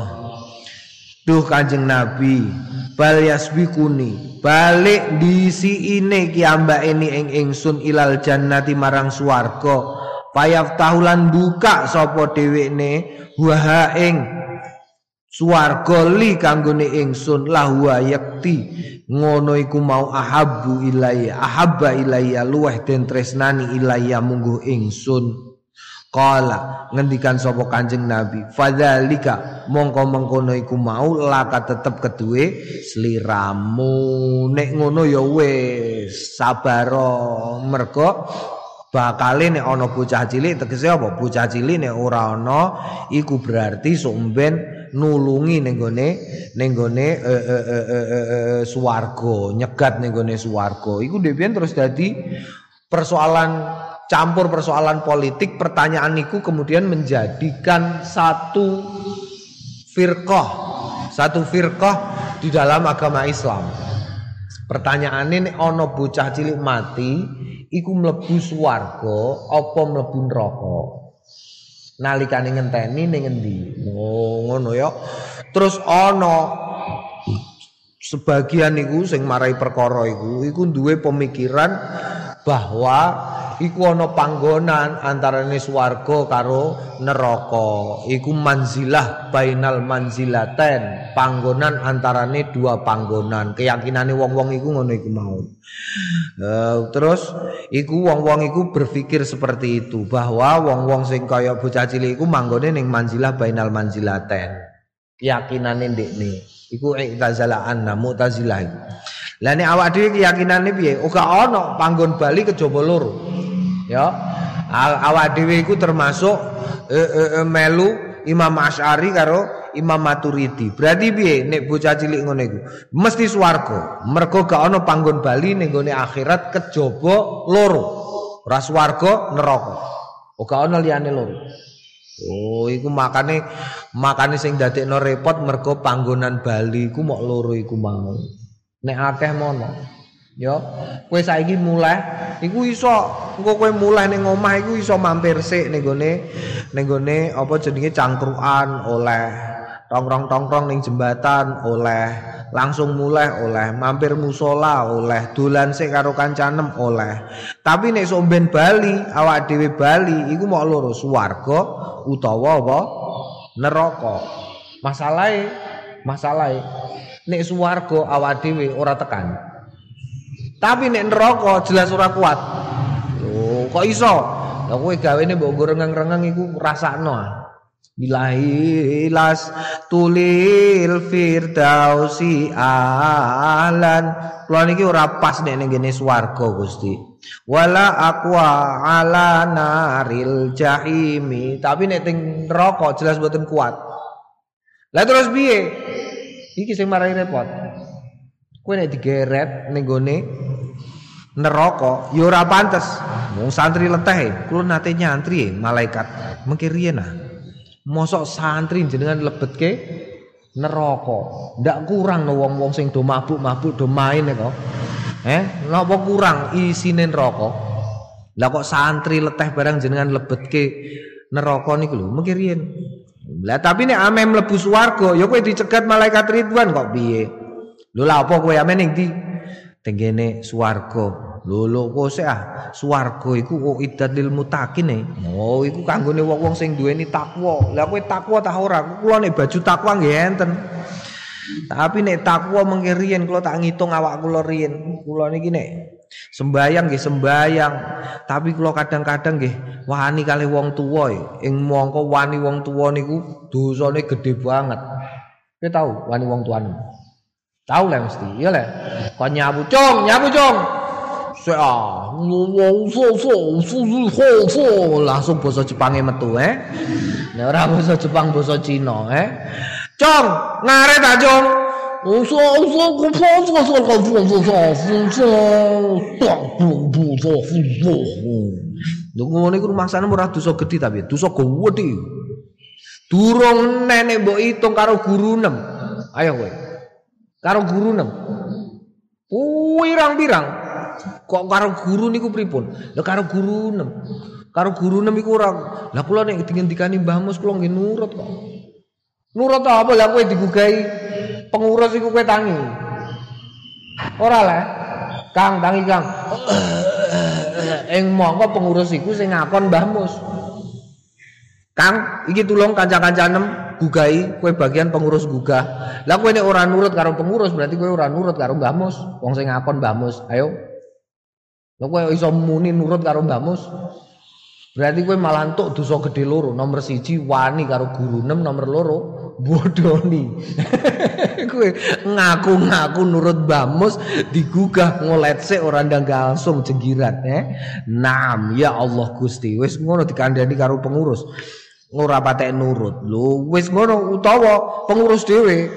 Duh Kanjeng Nabi, bal yasbikuni. Balik diisi ini kiamba ini ing ingsun ilal jannati marang swarga. Payaf tahulan buka sapa dhewekne waha ing swarga li kanggone ingsun lahwa yakti ngono iku mau ahabbu ilayya ahabba ilayya luweh den tresnani ilayya munggu ingsun Kala ngendikan sapa Kanjeng Nabi, fadzalika mongko mengkono iku mau laka tetep kedue sliramu. Nek ngono ya wis sabar mergo bakale nek ana bocah cilik tegese apa? Bocah cilik nek ora ana iku berarti somben nulungi ning gone ning gone e, e, e, swarga, nyegat ning gone swarga. Iku dhewe terus dadi persoalan campur persoalan politik pertanyaan niku kemudian menjadikan satu firqah satu firqah di dalam agama Islam pertanyaan ini ono bocah cilik mati iku mlebu swarga apa mlebu neraka nalikane ngenteni ning endi? Oh, ngono ya. Terus ono sebagian niku sing marai perkara iku iku duwe pemikiran bahwa iku ana panggonan antarane swarga karo neraka. Iku manzilah bainal manzilaten. Panggonan antarane dua panggonan. Keyakinane wong-wong iku ngono iku mau. Uh, terus iku wong-wong iku berpikir seperti itu bahwa wong-wong sing kaya bocah cilik iku manggone ning manzilah bainal manzilaten. Keyakinane ndekne iku i'tazalah anna mu'tazilah lah nek awak dhewe keyakinane piye? Ora ana panggon bali kejaba loro. Ya. Awak dhewe iku termasuk e, e, e, melu Imam Asy'ari karo Imam Maturidi. Berarti piye nek bocah cilik ngene iku? Mesti swarga. Mergo gak ana panggon bali ning gone akhirat kejaba loro. Ora swarga neraka. Ora ana liyane loro. Oh, iku makane makane sing dadekno repot mergo panggonan Bali iku mok loro iku mau. Nek akeh mono. Ya, kowe saiki mulai iku iso engko kowe mulai ning omah iku iso mampir sik ning gone ning gone apa jenenge cangkruan oleh. Tongkrong-tongkrong ning jembatan oleh. Langsung mulai oleh. Mampir musola oleh. Dolan sik karo kancanem oleh. Tapi nek somben Bali awak dhewe Bali iku mau loro swarga utawa apa? Neraka. Masalahe masalahe nek swarga awak dhewe ora tekan. Tapi nek neraka jelas ora kuat. Lho, kok iso? Lah kowe gawene mbok rengang-rengang iku rasakno. Ilahi las tulil firdausi alan. Kulo niki ora pas nek ning ngene swarga Gusti. Wala aqwa ala naril jahimi. Tapi nek teng neraka jelas mboten kuat. Lah terus piye? Iki sing marai repot. Kowe nek digeret ning gone neraka ya ora pantes. Wong santri leteh, kula nate nyantri malaikat. Mengki riyen ah. Mosok santri jenengan lebetke neraka. Ndak kurang no wong-wong sing do mabuk-mabuk do main kok. Eh, napa kurang isine neraka? Lah kok santri leteh barang jenengan lebetke neraka niku lho, mengki riyen. Lah tapi nek ame mlebu swarga ya kowe dicegat malaikat Ridwan kok piye? Lho lha apa kowe ame ning ndi? Tenggene swarga. Lho lho kok sik ah, swarga iku kok idat lil mutakin e. Oh, iku kanggone wong-wong sing duweni takwa. Lah kowe takwa ta ora? Kula nek baju takwa nggih enten. Tapi nek takwa mengki riyen kula tak ngitung awak kula riyen. Kula niki nek Sembayang nggih sembayang, tapi kula kadang-kadang nggih wani kali wong tuwa e. ing mongko wani wong tuwa niku dosane gede banget. Kowe tahu wani wong tuane? Tahu lah mesti, iya lah. Kok nyabu cong, nyabu Sik ah, wo wo wo wo wo wo langsung basa Jepange metu eh. Nek ora basa Jepang basa Cina eh. Cong, ngare ta cong. Wo wo wo wo wo wo wo wo wo wo wo wo wo wo wo wo wo rumah sana murah dosa gede tapi dosa gede. Durung nenek mbok hitung karo guru nem. Ayo kowe. Karo guru nem. Uh, irang-irang. Kok karo guru niku pripun? Lah karo guru nem. Karo guru nem iku ora. Lah kula nek dingendikani Mbah Mus kula nggih nurut kok. Nurut apa lah kowe digugai pengurus iku kowe tangi. Ora lah. Kang tangi Kang. Ing mongko pengurus iku sing ngakon Mbah Mus. Kang, iki tulung kanca-kancanem gugai kowe bagian pengurus gugah. Lah kowe nek ora nurut karo pengurus berarti kowe ora nurut karo Mbah Mus. Wong sing ngakon Mbah. Ayo. Lah kowe iso muni nurut karo Mbah Mus. Berarti kowe malah entuk dosa gedhe loro. Nomor siji wani karo guru nem, nomor loro bodoni. kowe ngaku-ngaku nurut Mbah Mus digugah ngolet sik ora ndang langsung jenggirat eh. Nam ya Allah Gusti. Wis ngono dikandani karo pengurus. ora patek nurut. Lho, wis ngono utawa pengurus dhewe.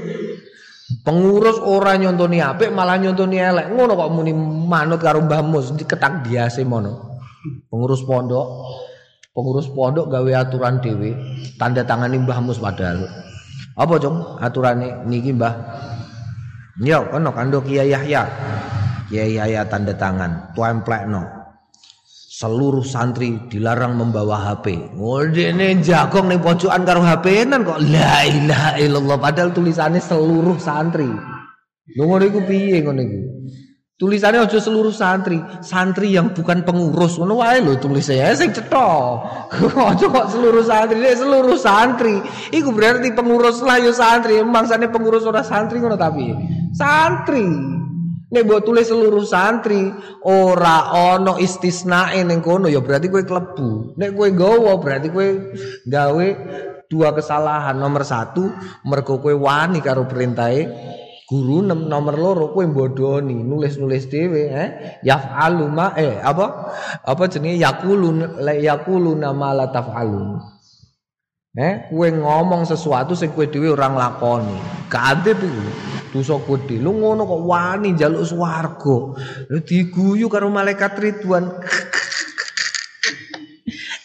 Pengurus ora nyontoni apik malah nyontoni elek. Ngono kok muni manut karo Mbah Mus diketak diase mono. Pengurus pondok pengurus pondok gawe aturan dhewe, tanda tangani Mbah Mus padahal. Apa, Cung? Aturane niki, Mbah. Yo, kono kandho Kiai Yahya. Kiai Yahya tanda tangan, templekno. Seluruh santri dilarang membawa HP. Ngene jagong ning pojokan karo HP-nan kok la ilaha illallah padahal tulisannya seluruh santri. Lho ngono iku piye ngono iku? Tulisannya aja seluruh santri, santri yang bukan pengurus ngono wae lho tulisnya sing cetha. Aja kok seluruh santri, seluruh santri. Iku berarti pengurus lah yo santri, mangsane pengurus ora santri ngono tapi. Santri. Nek buat tulis seluruh santri ora ono istisnae ning kono ya berarti kowe klebu. Nek kowe gowo berarti kowe gawe dua kesalahan. Nomor satu mergo kowe wani karo perintahe guru nomor loro kowe bodoni nulis-nulis dhewe eh yaf'alu ma eh apa apa jenenge yaqulun yaqulu nama la taf'alun eh kowe ngomong sesuatu sing kowe dhewe ora nglakoni kadhe iku dosa gedhe. Lu ngono kok wani njaluk swarga. Diguyu karo malaikat Ridwan.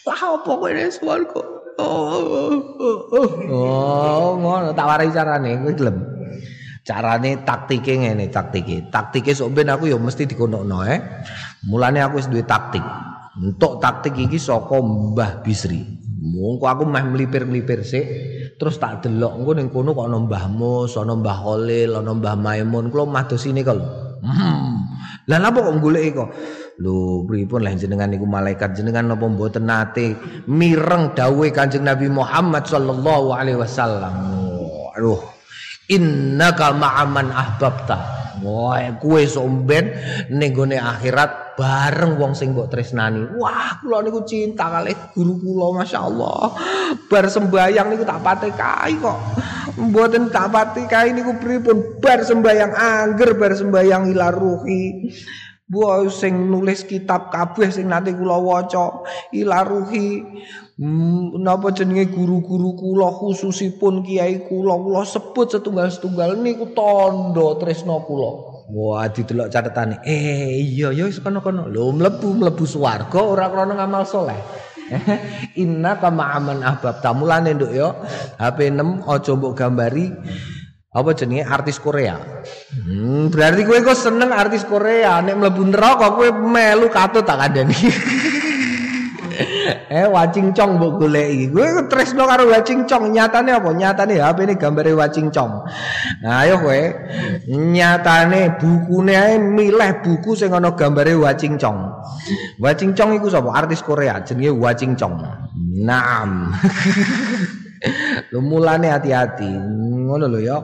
Lah apa kowe nek swarga? Oh, oh. oh, ngono tak warai carane kowe gelem. Carane taktike ngene taktike. Taktike sok ben aku ya mesti dikonokno eh. Mulane aku wis duwe taktik. Untuk taktik iki saka Mbah Bisri. Mongko aku meh mlipir-mlipir sik, terus tak delok engko ning kono kok ana Mbah Mus, ana Mbah Khalil, ana Mbah Maimun, kula mados sini kok. Hmm. Lah napa kok goleki kok? Lho, pripun lah jenengan niku malaikat jenengan napa mboten nate mireng dawuhe Kanjeng Nabi Muhammad sallallahu alaihi wasallam. Aduh. Innaka ma'aman ahbabta. Wah, kue somben ning akhirat bareng wong sing mbok tresnani. Wah, kula niku cinta kalih guru kula masyaallah. Bar sembayang niku tak patekai kok. Mboten tak patekai niku pripun bar sembayang angger bar sembayang ilaruhi. Bu sing nulis kitab kabeh sing nanti kula waca ilaruhi hmm, napa jenenge guru-guru kula khususipun kiai kula kula sebut setunggal-setunggal niku tondo tresno kula. Wah, didelok catetane. Eh, iya ya wis kono-kono. Lho, mlebu mlebu swarga ora krana ngamal soleh. Inna kama aman ahbab tamulane nduk yo. HP 6 aja mbok gambari apa jenenge artis Korea. Hmm, berarti kowe kok seneng artis Korea. Nek mlebu neraka kowe melu katut tak kandhani. eh wacing cong mbok goleki. Kowe tresno karo wacing cong, nyatane apa? Nyatane HP ini gambare wacing cong. Nah, ayo kowe nyatane bukune ae milih buku sing ana gambare wacing cong. Wacing cong iku sapa? Artis Korea jenenge wacing cong. Naam. Lu mulane hati-hati. Ngono lho ya.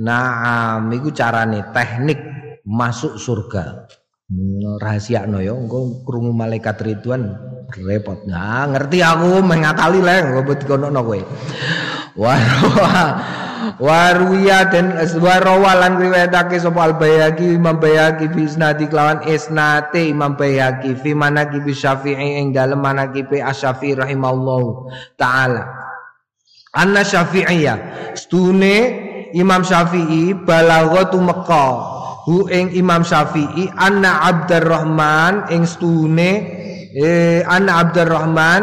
Naam iku carane teknik masuk surga. rahasia no yo engko krungu malaikat Ridwan repot nah ngerti aku mengakali bet kono no kowe waruya dan warawa lan riwayatake sapa al bayaki imam bayaki fi isnadi kelawan isnate imam bayaki fi manaki bi syafi'i ing dalem manaki bi asyafi'i rahimallahu taala anna syafi'iyya stune imam syafi'i balaghatu Mekah. Hu ing Imam Syafi'i anna Abdurrahman ing stune eh anna Abdurrahman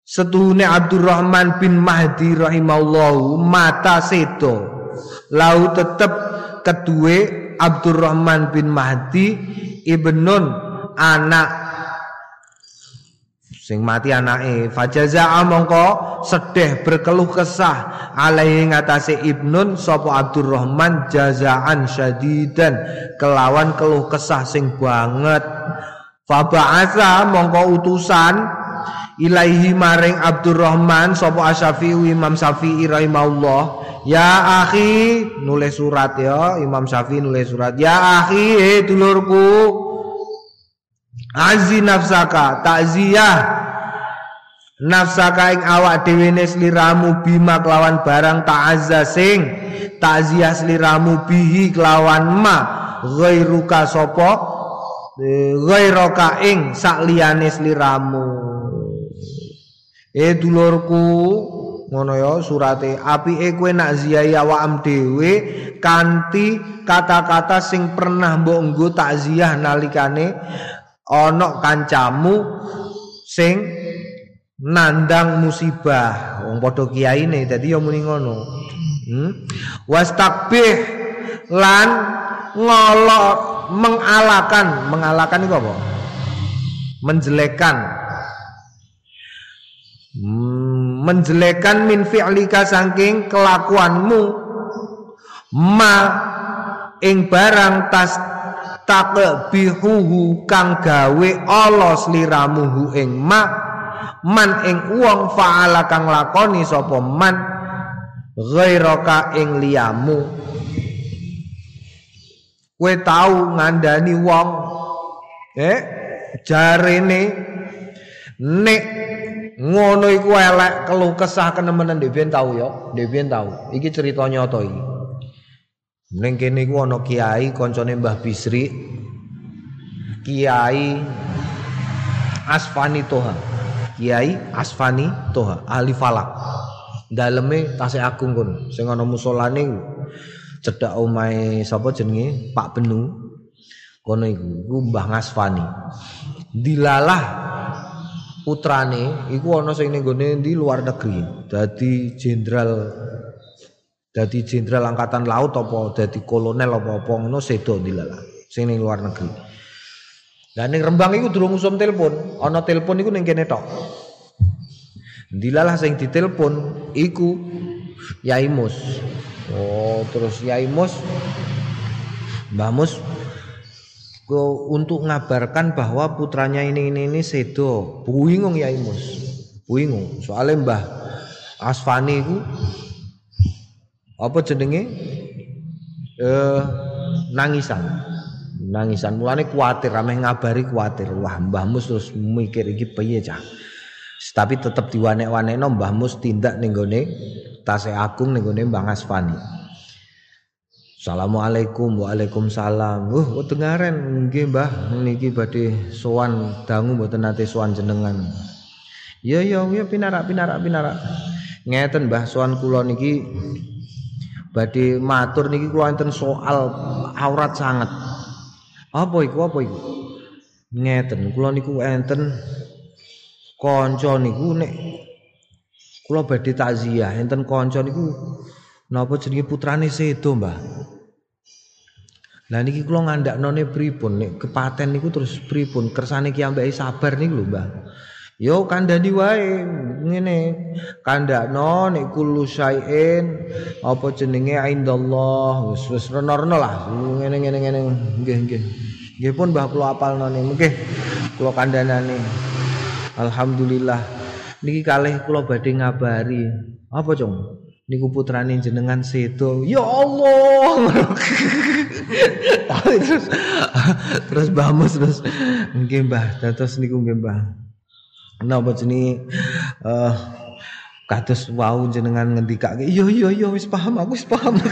setune Abdurrahman bin Mahdi rahimallahu mata sedo. Lau tetep kedue Abdurrahman bin Mahdi ibnun anak sing mati anake fajaza mongko sedih berkeluh kesah alaihi ngatasé ibnun sapa Abdurrahman jazaan syadidan. Kelawan keluh kesah sing banget. Faba'atha mongko utusan ilaihi maring Abdurrahman sapa Asyafi'i Imam Syafi'i rahimahullah ya akhi nulis surat ya Imam Syafi'i nulis surat ya akhi eh dulurku Azi nafsaka takziah. Nafsaka ing awak dhewe sliramu bima kelawan barang ta'azza sing takziah sliramu bihi kelawan ma ghairuka sapa? E, ghairaka ing sak liyane sliramu. Eh dulurku ngono ya surate. Apike kowe nak ziyahi awakam dhewe kanthi kata-kata sing pernah mbok nggo takziah nalikane ana kancamu sing nandang musibah. Wong padha kiyaine dadi ya muni ngono. Hmm? wastakbih lan ngolok mengalakan. Mengalakan itu apa? Menjelekan. Hmm, menjelekan min fi'lika saking kelakuanmu. Ma ing barang tas takbihuhu kang gawe Allah sliramuhu ing ma man ing wong faala kang lakoni sapa man ghairaka ing liyamu. Kowe tau ngandani wong eh jarene nek ngono iku elek keluh kesah kenemenen dhewe tau ya dhewe tau. Iki cerita nyata iki Ning kene iku ana kiai kancane Mbah Bisri. Kiai Asfani Toha. Kiai Asfani Toha, ahli falak. Daleme tasih agung kono. Sing ana musolane cedhak omahe sapa jenenge Pak Benu. Kono iku, iku Mbah Asfani. Dilalah putrane iku ana sing ning di luar negeri. Dadi jenderal dadi jenderal angkatan laut apa dadi kolonel apa apa ngono sedo dilala sing ning luar negeri. Lah ning Rembang iku durung usum telepon. Ana telepon iku ning kene tok. Dilalah sing ditelepon iku Yai Mus. Oh terus Yai Mus Mbah Mus untuk ngabarkan bahwa putranya ini ini ini sedo bingung Yai Mus bingung soalnya Mbah Asfani itu apa jenenge? Eh nangisan. Nangisan. Mulane kuatir ameh ngabari kuatir. Wah Mbah Mus terus mikir iki piye cah tapi tetep diwanek-wanekno Mbah Mus tindak ning gone tase agung ning gone Mbah Asfani. Assalamualaikum Waalaikumsalam. Wuh, dengaren nggih Mbah. Niki badhe sowan dangu mboten nate sowan jenengan. Ya ya ya pinarak pinarak pinarak. Ngeten Mbah sowan kula niki badhe matur niki kula enten soal aurat sangat. Apa iku apa iku? Ngeten, kula niku enten kanca niku nek kula badhe takziah enten kanca niku napa jenenge putrane sedo, Mbah. Lah niki kula ngandaknone pripun nek kepaten niku terus pripun kersane ki ambek sabar niku lho, Mbah. Yo kandhani wae ngene. Kandakno nek kullu syai'in apa jenenge indallah wis wis rena-rena lah. Ngene ngene ngene nggih nggih. Nggih pun Mbah kula apalno nggih. Kula kandhanane. Alhamdulillah. Niki kalih kula badhe ngabari. Apa, Cung? Niku putrane jenengan sedo. Ya Allah. terus terus Mbah Mus terus nggih Mbah, dados niku nggih Mbah. Napa jenenge uh, kados wau jenengan ngendikake iya iya iya wis paham aku wis paham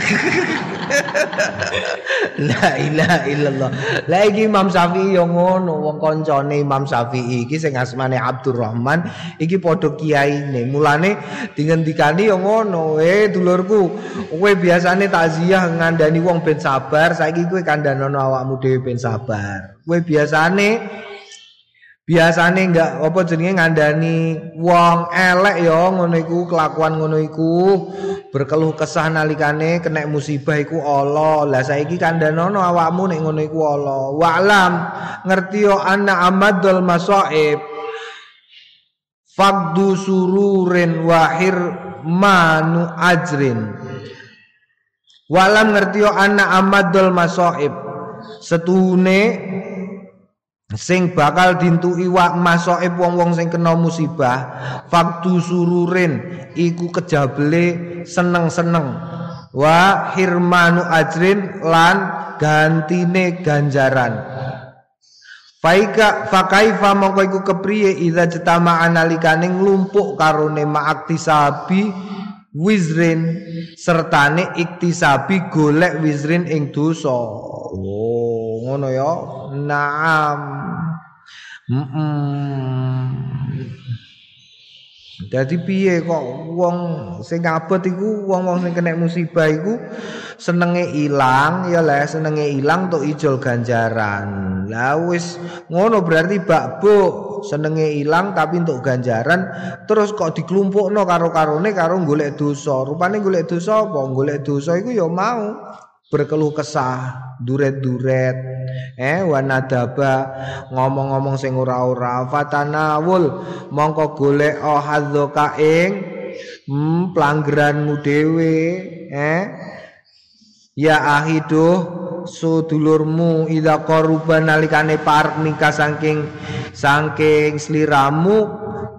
La ilaha illallah. La iki Imam Syafi'i yo ngono wong kancane Imam Syafi'i iki sing asmane Abdurrahman iki padha kiyaine. Mulane dingendikani yo ngono. Eh dulurku, kowe biasane takziah ngandani wong ben sabar, saiki kowe kandhanono awakmu dhewe ben sabar. Kowe biasane biasane enggak apa jenenge ngandani wong elek ya ngono iku kelakuan ngono iku. Berkeluh kesah nalikane kena musibah iku Allah lah saiki kandhanono awakmu nek ngono iku Allah wa'lam ngerti yo ana amadul masaib. Fakdu sururin wahir manu ajrin. Walam ngerti anak amadul masoib Setune sing bakal dintui wa masoib wong-wong sing kena musibah faktu sururin iku kejable seneng-seneng. Wa hirmanu ajrin lan gantine ganjaran. Faika fakaifa mongko iku kepriye? Idza cetama analikane nglumpuk karone ma'aktisabi wizrin sertane iktisabi golek wizrin ing dosa. Oh, ngono ya. Naam. Jadi piye kok wong sing abot iku wong-wong sing kena musibah iku senenge ilang ya lah senenge ilang untuk ijol ganjaran. Lah wis ngono berarti bak bu senenge ilang tapi untuk ganjaran terus kok diklumpukno karo-karone karo golek dosa. Rupane golek dosa apa? Golek dosa iku ya mau berkeluh kesah, duret-duret, eh wanadaba ngomong-ngomong sing ora-ora. Fatanawul mongko golek oh hadzoka ing hmm, pelanggaranmu dhewe eh. Ya ahiduh sudulurmu ida koruban nalikane parek nikah saking saking sliramu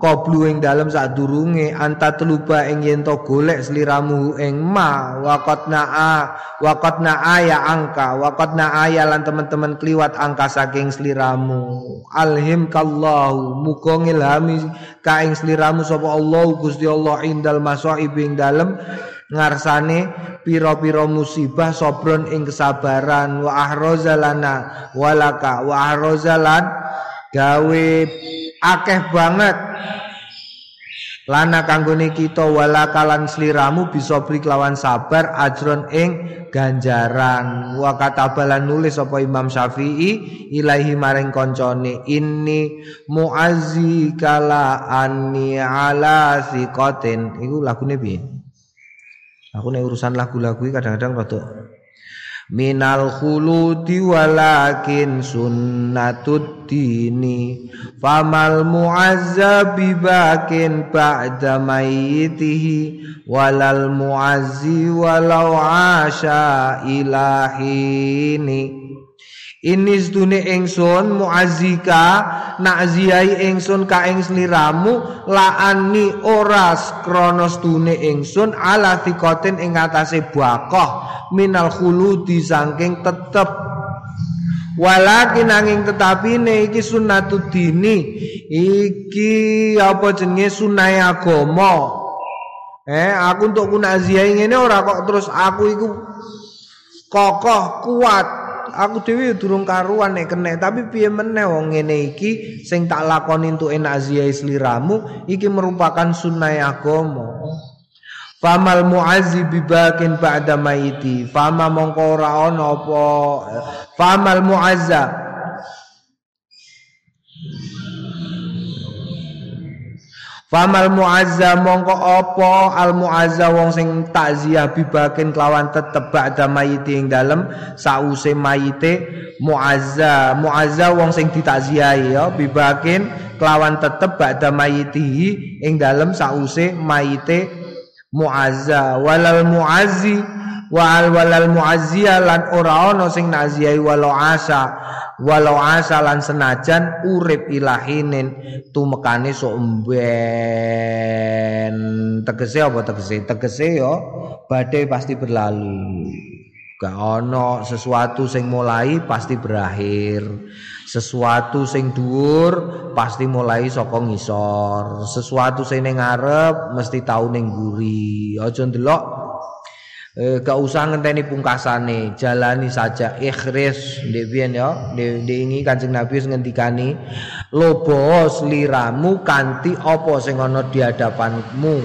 qablu ing dalem sadurunge anta teluba ing yen to golek sliramu ing ma. Waqat naa waqat naa ya angka waqat naa ya lan teman-teman kliwat angka saking sliramu alhim kallahu muga ngilhami ka ing sliramu sapa Allah Gusti Allah indal masaib ing dalem. Ngarsane pira-pira musibah sobron ing kesabaran. Wa ahrozalana walaka wa ahrozalan gawe akeh banget. Lana kanggone kita wala kalan sliramu bisa beri kelawan sabar ajron ing ganjaran. Wa katabalan nulis apa Imam Syafi'i ilahi maring koncone ini muazzi kala anni ala siqatin iku lagune piye? Aku nek urusan lagu-lagu kadang-kadang rada minal khuludi walakin sunnatud dini famal muazzabi bakin ba'da mayitihi walal muazzi walau asha ilahini ini sedune ingsun muazika nak ziyai ingsun ka ing sliramu laani ora krana sedune ingsun ala tikotin ing atase bakoh minal khuludi saking tetep. Walakin angin tetapi ne iki sunnatud dini iki apa jenenge sunai agama? Eh aku untuk kuna ziyai ngene ora kok terus aku iku kokoh kuat aku dhewe durung karuan nek kena tapi piye meneh wong ngene iki sing tak lakoni entuk enak ziyai sliramu iki merupakan sunnah agama. Famal muazzi bibakin ba'da maiti fama mongko ora ana apa famal muazza Famal muazza mongko apa? Al muazza wong sing takziah bibakin kelawan tetep ba'da mayite ing dalem sause mayite muazza muazza wong sing ditakziahi ya bibakin kelawan tetep ba'da mayitihi ing dalem sause mayite muazza walal muazzi wal walal muazzia lan ora ana sing naziai walau asa walau asa lan senajan urip ilahinin tumekane sok mben tegese apa tegese? Tegese yo badai pasti berlalu. Gak ono sesuatu sing mulai pasti berakhir. Sesuatu sing dhuwur pasti mulai saka ngisor. Sesuatu sing ngarep mesti tau ning guri aja ndelok eh, gak usah ngenteni pungkasane jalani saja. Ikhris ndek biyen ya. Ndek ini Kanjeng Nabi ngendikani lobos liramu kanthi apa sing ana di hadapanmu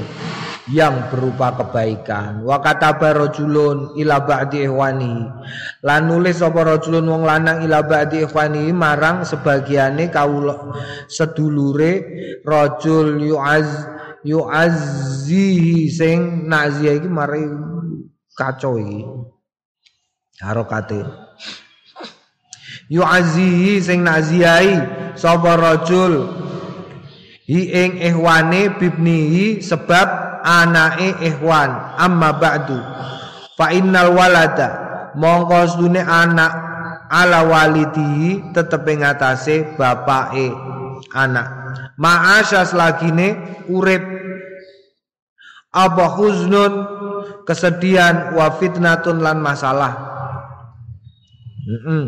yang berupa kebaikan? Wa kataba rajulun ila ba'di ihwani lan nulis sapa wong lanang ila ba'di ihwani marang sebagiane kawula sedulure rajul yu'az yu'azzihi sing nazia iki mari kacau iki. Harokate. Yu'azihi sing naziyai sapa rajul? Hi ing ihwane bibnihi sebab anake ihwan. Amma ba'du. Fa innal walada mongko sedune anak ala walidihi tetep ing atase bapake anak. Ma'asyas lagine urip. Apa huznun kesedihan wa fitnatun lan masalah. Mm.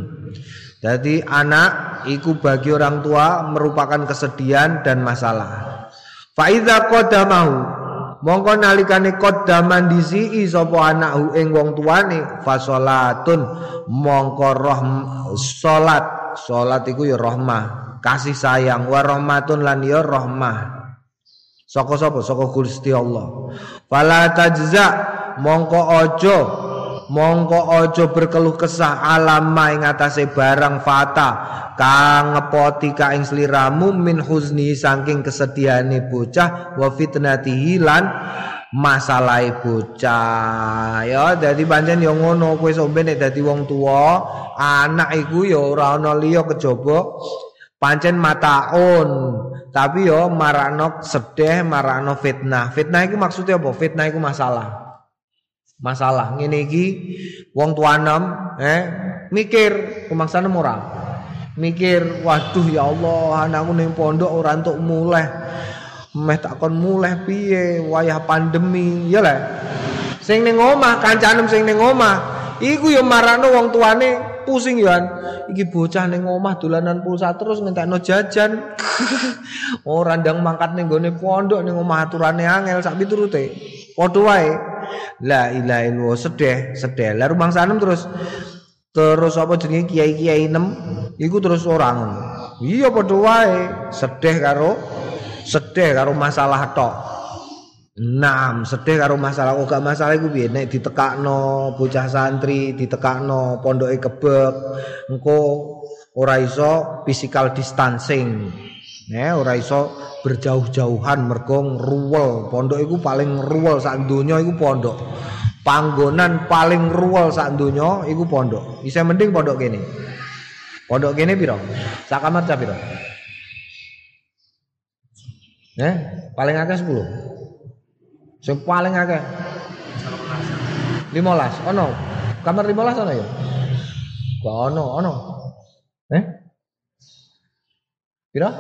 Jadi anak iku bagi orang tua merupakan kesedihan dan masalah. Faiza qadamahu mongko nalikane qadaman disi sapa anakhu ing wong tuane fasolatun mongko roh salat. Salat iku ya rahmah kasih sayang wa rahmatun lan ya rahmah. Saka sapa? Saka Gusti Allah. Fala tajza mongko aja mongko aja berkeluh kesah alama ing atase barang fata kang ngepoti ka ing sliramu min huzni saking kesedihane bocah wa fitnatihi lan masalah bocah. Ya dadi pancen ya ngono kowe sampe nek dadi wong tua anak iku ya ora ana liya kejaba. Pancen mataun tapi yo marakno sedih marakno fitnah. Fitnah iku maksudnya apa? Fitnah iku masalah masalah. Ngene iki wong tuanem eh mikir kemaksane ora mikir waduh ya Allah anakku ning pondok ora entuk mulai meh takon mulai piye? Wayah pandemi. Ya lah. Sing ning omah kancanem sing ning omah iku ya marano wong tuane pusing ya iki bocah ning omah dolanan pulsa terus ngentekno jajan. Ora ndang mangkat ning gone pondok ning omah aturane angel sak piturute. Padha wae La ilaha illallah sedih, sedih. Lah rumah sanem terus terus apa jenenge kiai-kiai nem iku terus orang Iya padha wae, sedih karo sedih karo masalah tok. Enam, sedih karo masalah kok gak masalah iku piye nek ditekakno bocah santri, ditekakno pondoke kebek, engko ora iso physical distancing. Nek ora iso berjauh-jauhan mergo ruwel. Pondok iku paling ruwel sak donya iku pondok. Panggonan paling ruwel sak donya iku pondok. Bisa mending pondok kene. Pondok kene piro? Sak kamar cah piro? Eh, paling akeh 10. Sing paling akeh 15. Ono. Kamar 15 ono ya? Gak ono, ono. Eh? Piro?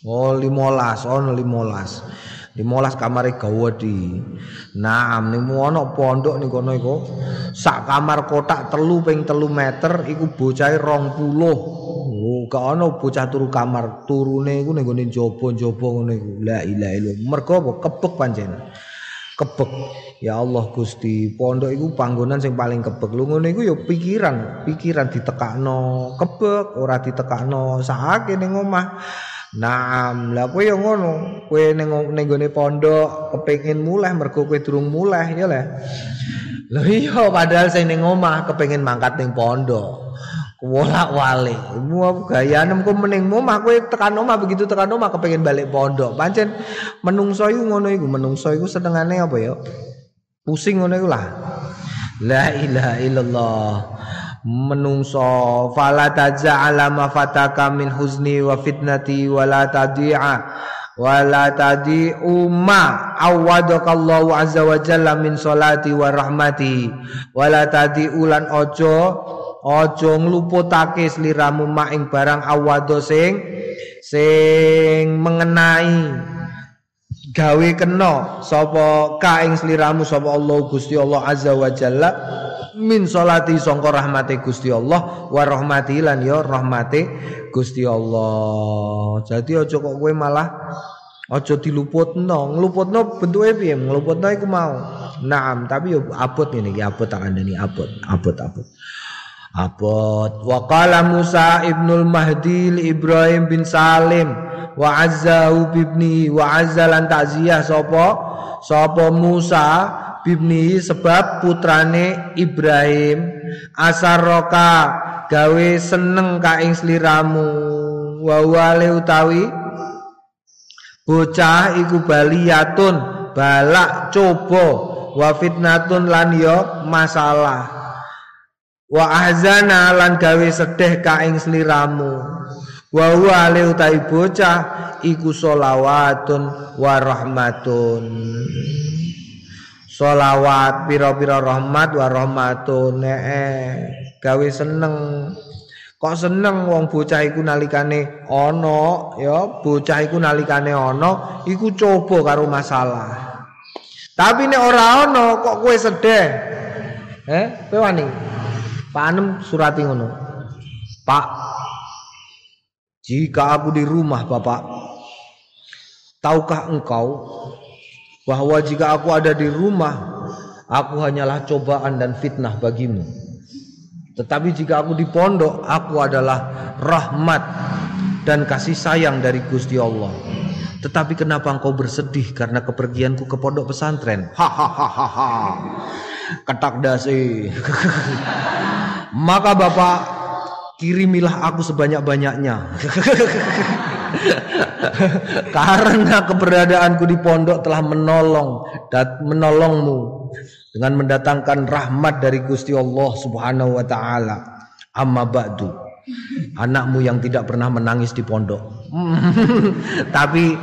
Oh limolas, ono limolas. Limolas kamare gawedi. Nah, nimu ono pondok ning kono iku. Sak kamar kotak telu ping telu meter iku rong puluh. Oh, gak ono bocah turu kamar. Turune iku ning gone jaba-jaba ngono iku. La ilaha illallah. Mergo apa? Kebek pancen. Kebek. Ya Allah Gusti, pondok iku panggonan sing paling kebek. Lu ngono iku ya pikiran, pikiran ditekakno, kebek ora ditekakno sakake ning omah. Naam, lah kowe yo ngono. Kowe ning ning gone pondok kepengin mulai mergo kowe durung mulai ya lah. Lho iya padahal sing ning omah kepengin mangkat ning pondok. Wolak walik. Mu gayane kok mending omah kowe tekan omah begitu tekan omah kepengin balik pondok. Pancen menungso iku ngono iku, menungso iku senengane apa ya? Pusing ngono iku lah. La ilaha illallah. Menungso fala taja'ala ma fataka min huzni wa fitnati wala tadi'a wala tadi'u ma awadakallahu azza wa jalla min salati wa rahmati wala tadi'u lan ojo ojo ngluputake sliramu ma ing barang awado sing sing mengenai gawe kena sapa ka ing sliramu sapa Allah Gusti Allah azza wa jalla min salati sangka rahmate Gusti Allah wa rahmati lan ya rahmate Gusti Allah. Jadi aja kok kowe malah aja diluputno. Ngluputno bentuke piye? Ngluputno iku mau. Naam, tapi yo abot ngene iki, abot tak kandhani abot, abot abot. Abot wa Musa ibnul Mahdi li Ibrahim bin Salim wa azzahu bibni wa azzalan ta'ziyah sapa? Sapa Musa bibni sebab putrane Ibrahim. Asaroka gawe seneng ka ing sliramu. Wa wale utawi? Bocah iku baliyatun balak coba. Wa fitnatun lan yo masalah. Wa ahzana lan gawe sedih ka ing sliramu wa huwa ali utai bocah iku solawatun wa rahmatun. Solawat pira-pira rahmat wa rahmatun eh gawe seneng. Kok seneng wong bocah iku nalikane ana ya? Bocah iku nalikane ana iku coba karo masalah. Tapi nek ora ana kok kowe sedih? Eh kowe wani? Panem surati ngono. Pak jika aku di rumah Bapak tahukah engkau bahwa jika aku ada di rumah aku hanyalah cobaan dan fitnah bagimu tetapi jika aku di pondok, aku adalah rahmat dan kasih sayang dari Gusti Allah. Tetapi kenapa engkau bersedih karena kepergianku ke pondok pesantren? Hahaha. Ketak dasi. Maka Bapak kirimilah aku sebanyak-banyaknya. Karena keberadaanku di pondok telah menolong dan menolongmu dengan mendatangkan rahmat dari Gusti Allah Subhanahu wa taala. Amma ba'du. Anakmu yang tidak pernah menangis di pondok. Tapi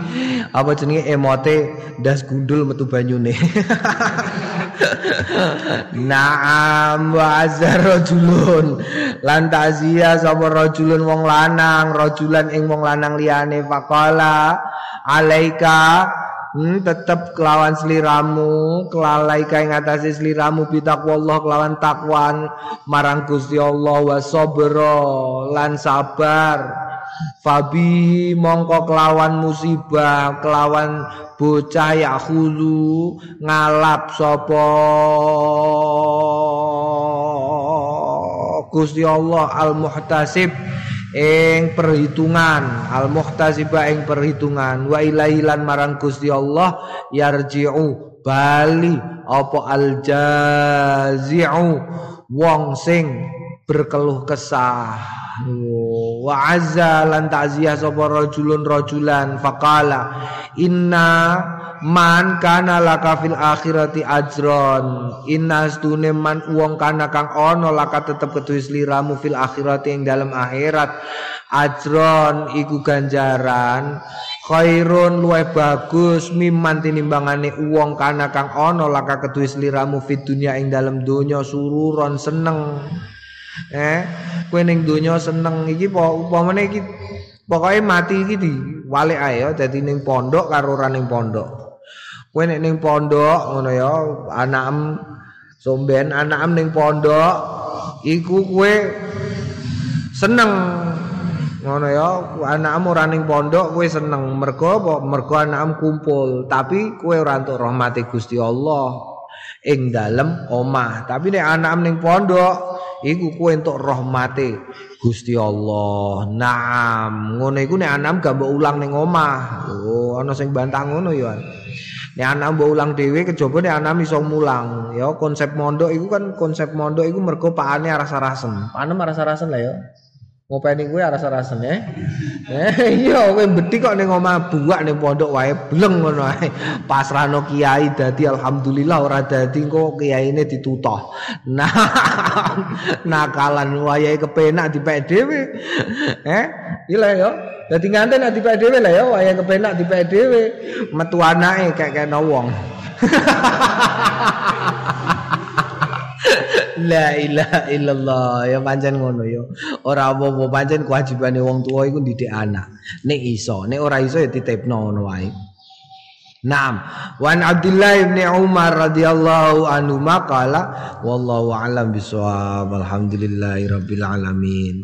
apa jenenge emote das gundul metu banyune. Naam wa azza rajulun. Lan ta'ziya sapa rajulun wong lanang rajulan ing wong lanang liyane. Faqala alaika? Hmm, tetap kelawan seliramu kelalai kain ngatasi seliramu bitakwa Allah kelawan takwan marang Gusti Allah wa sabra lan sabar Fabi mongko kelawan musibah kelawan bocah ya khulu ngalap sopo Gusti Allah al muhtasib ing perhitungan al muhtasiba ing perhitungan wa ilailan marang Gusti Allah yarji'u bali apa al jazi'u wong sing berkeluh kesah wa azza lan ta'ziyah sapa rajulun rajulan. Faqala inna man kana laka fil akhirati ajron. Inna astune man wong kana kang ana laka tetep ketuis liramu fil akhirati ing dalam akhirat. Ajron iku ganjaran khairun luwih bagus miman tinimbangane wong kana kang ana laka ketuis liramu fit dunya ing dalam donya. Sururon seneng eh kowe ning donya seneng iki upamane iki pokoke mati iki di walik ae ya dadi ning pondok karo ora ning pondok. Kowe nek ning pondok ngono ya anakem somben anakem ning pondok iku kowe seneng ngono ya anakem ora ning pondok kowe seneng. Mergo apa? Mergo anakem kumpul tapi kowe ora entuk rahmate Gusti Allah ing dalem omah tapi nek anakem ning pondok iku kowe entuk rahmate Gusti Allah. Naam, ngono iku nek anam gak mbok ulang ning omah. Oh, ana sing bantah ngono ya. Nek anam mbok ulang dhewe kejaba nek anam iso mulang. Ya konsep mondok iku kan konsep mondok iku mergo pakane arasa-rasen. Panem arasa-rasen lah ya. Ngopeni kuwi aras-arasen eh. Eh iya kowe mbeti kok ning omah buak ning pondok wae bleng ngono ae. Pasrahno kiai dadi alhamdulillah ora dadi kok kiyaine ditutoh. Nah nakalan wayahe kepenak dipek dhewe. Eh iya ya. Dadi nganten dipek dhewe lah ya wayahe kepenak dipek dhewe. Metu anake kayak kena wong. La ilaha illallah ya pancen ngono ya. Ora apa-apa pancen kewajibane wong tua iku didik anak. Nek iso, nek ora iso ya ditipno ngono wae. Naam, wan Abdullah bin Umar radhiyallahu anhu maqala wallahu alam bisawab. Alhamdulillahirabbil alamin.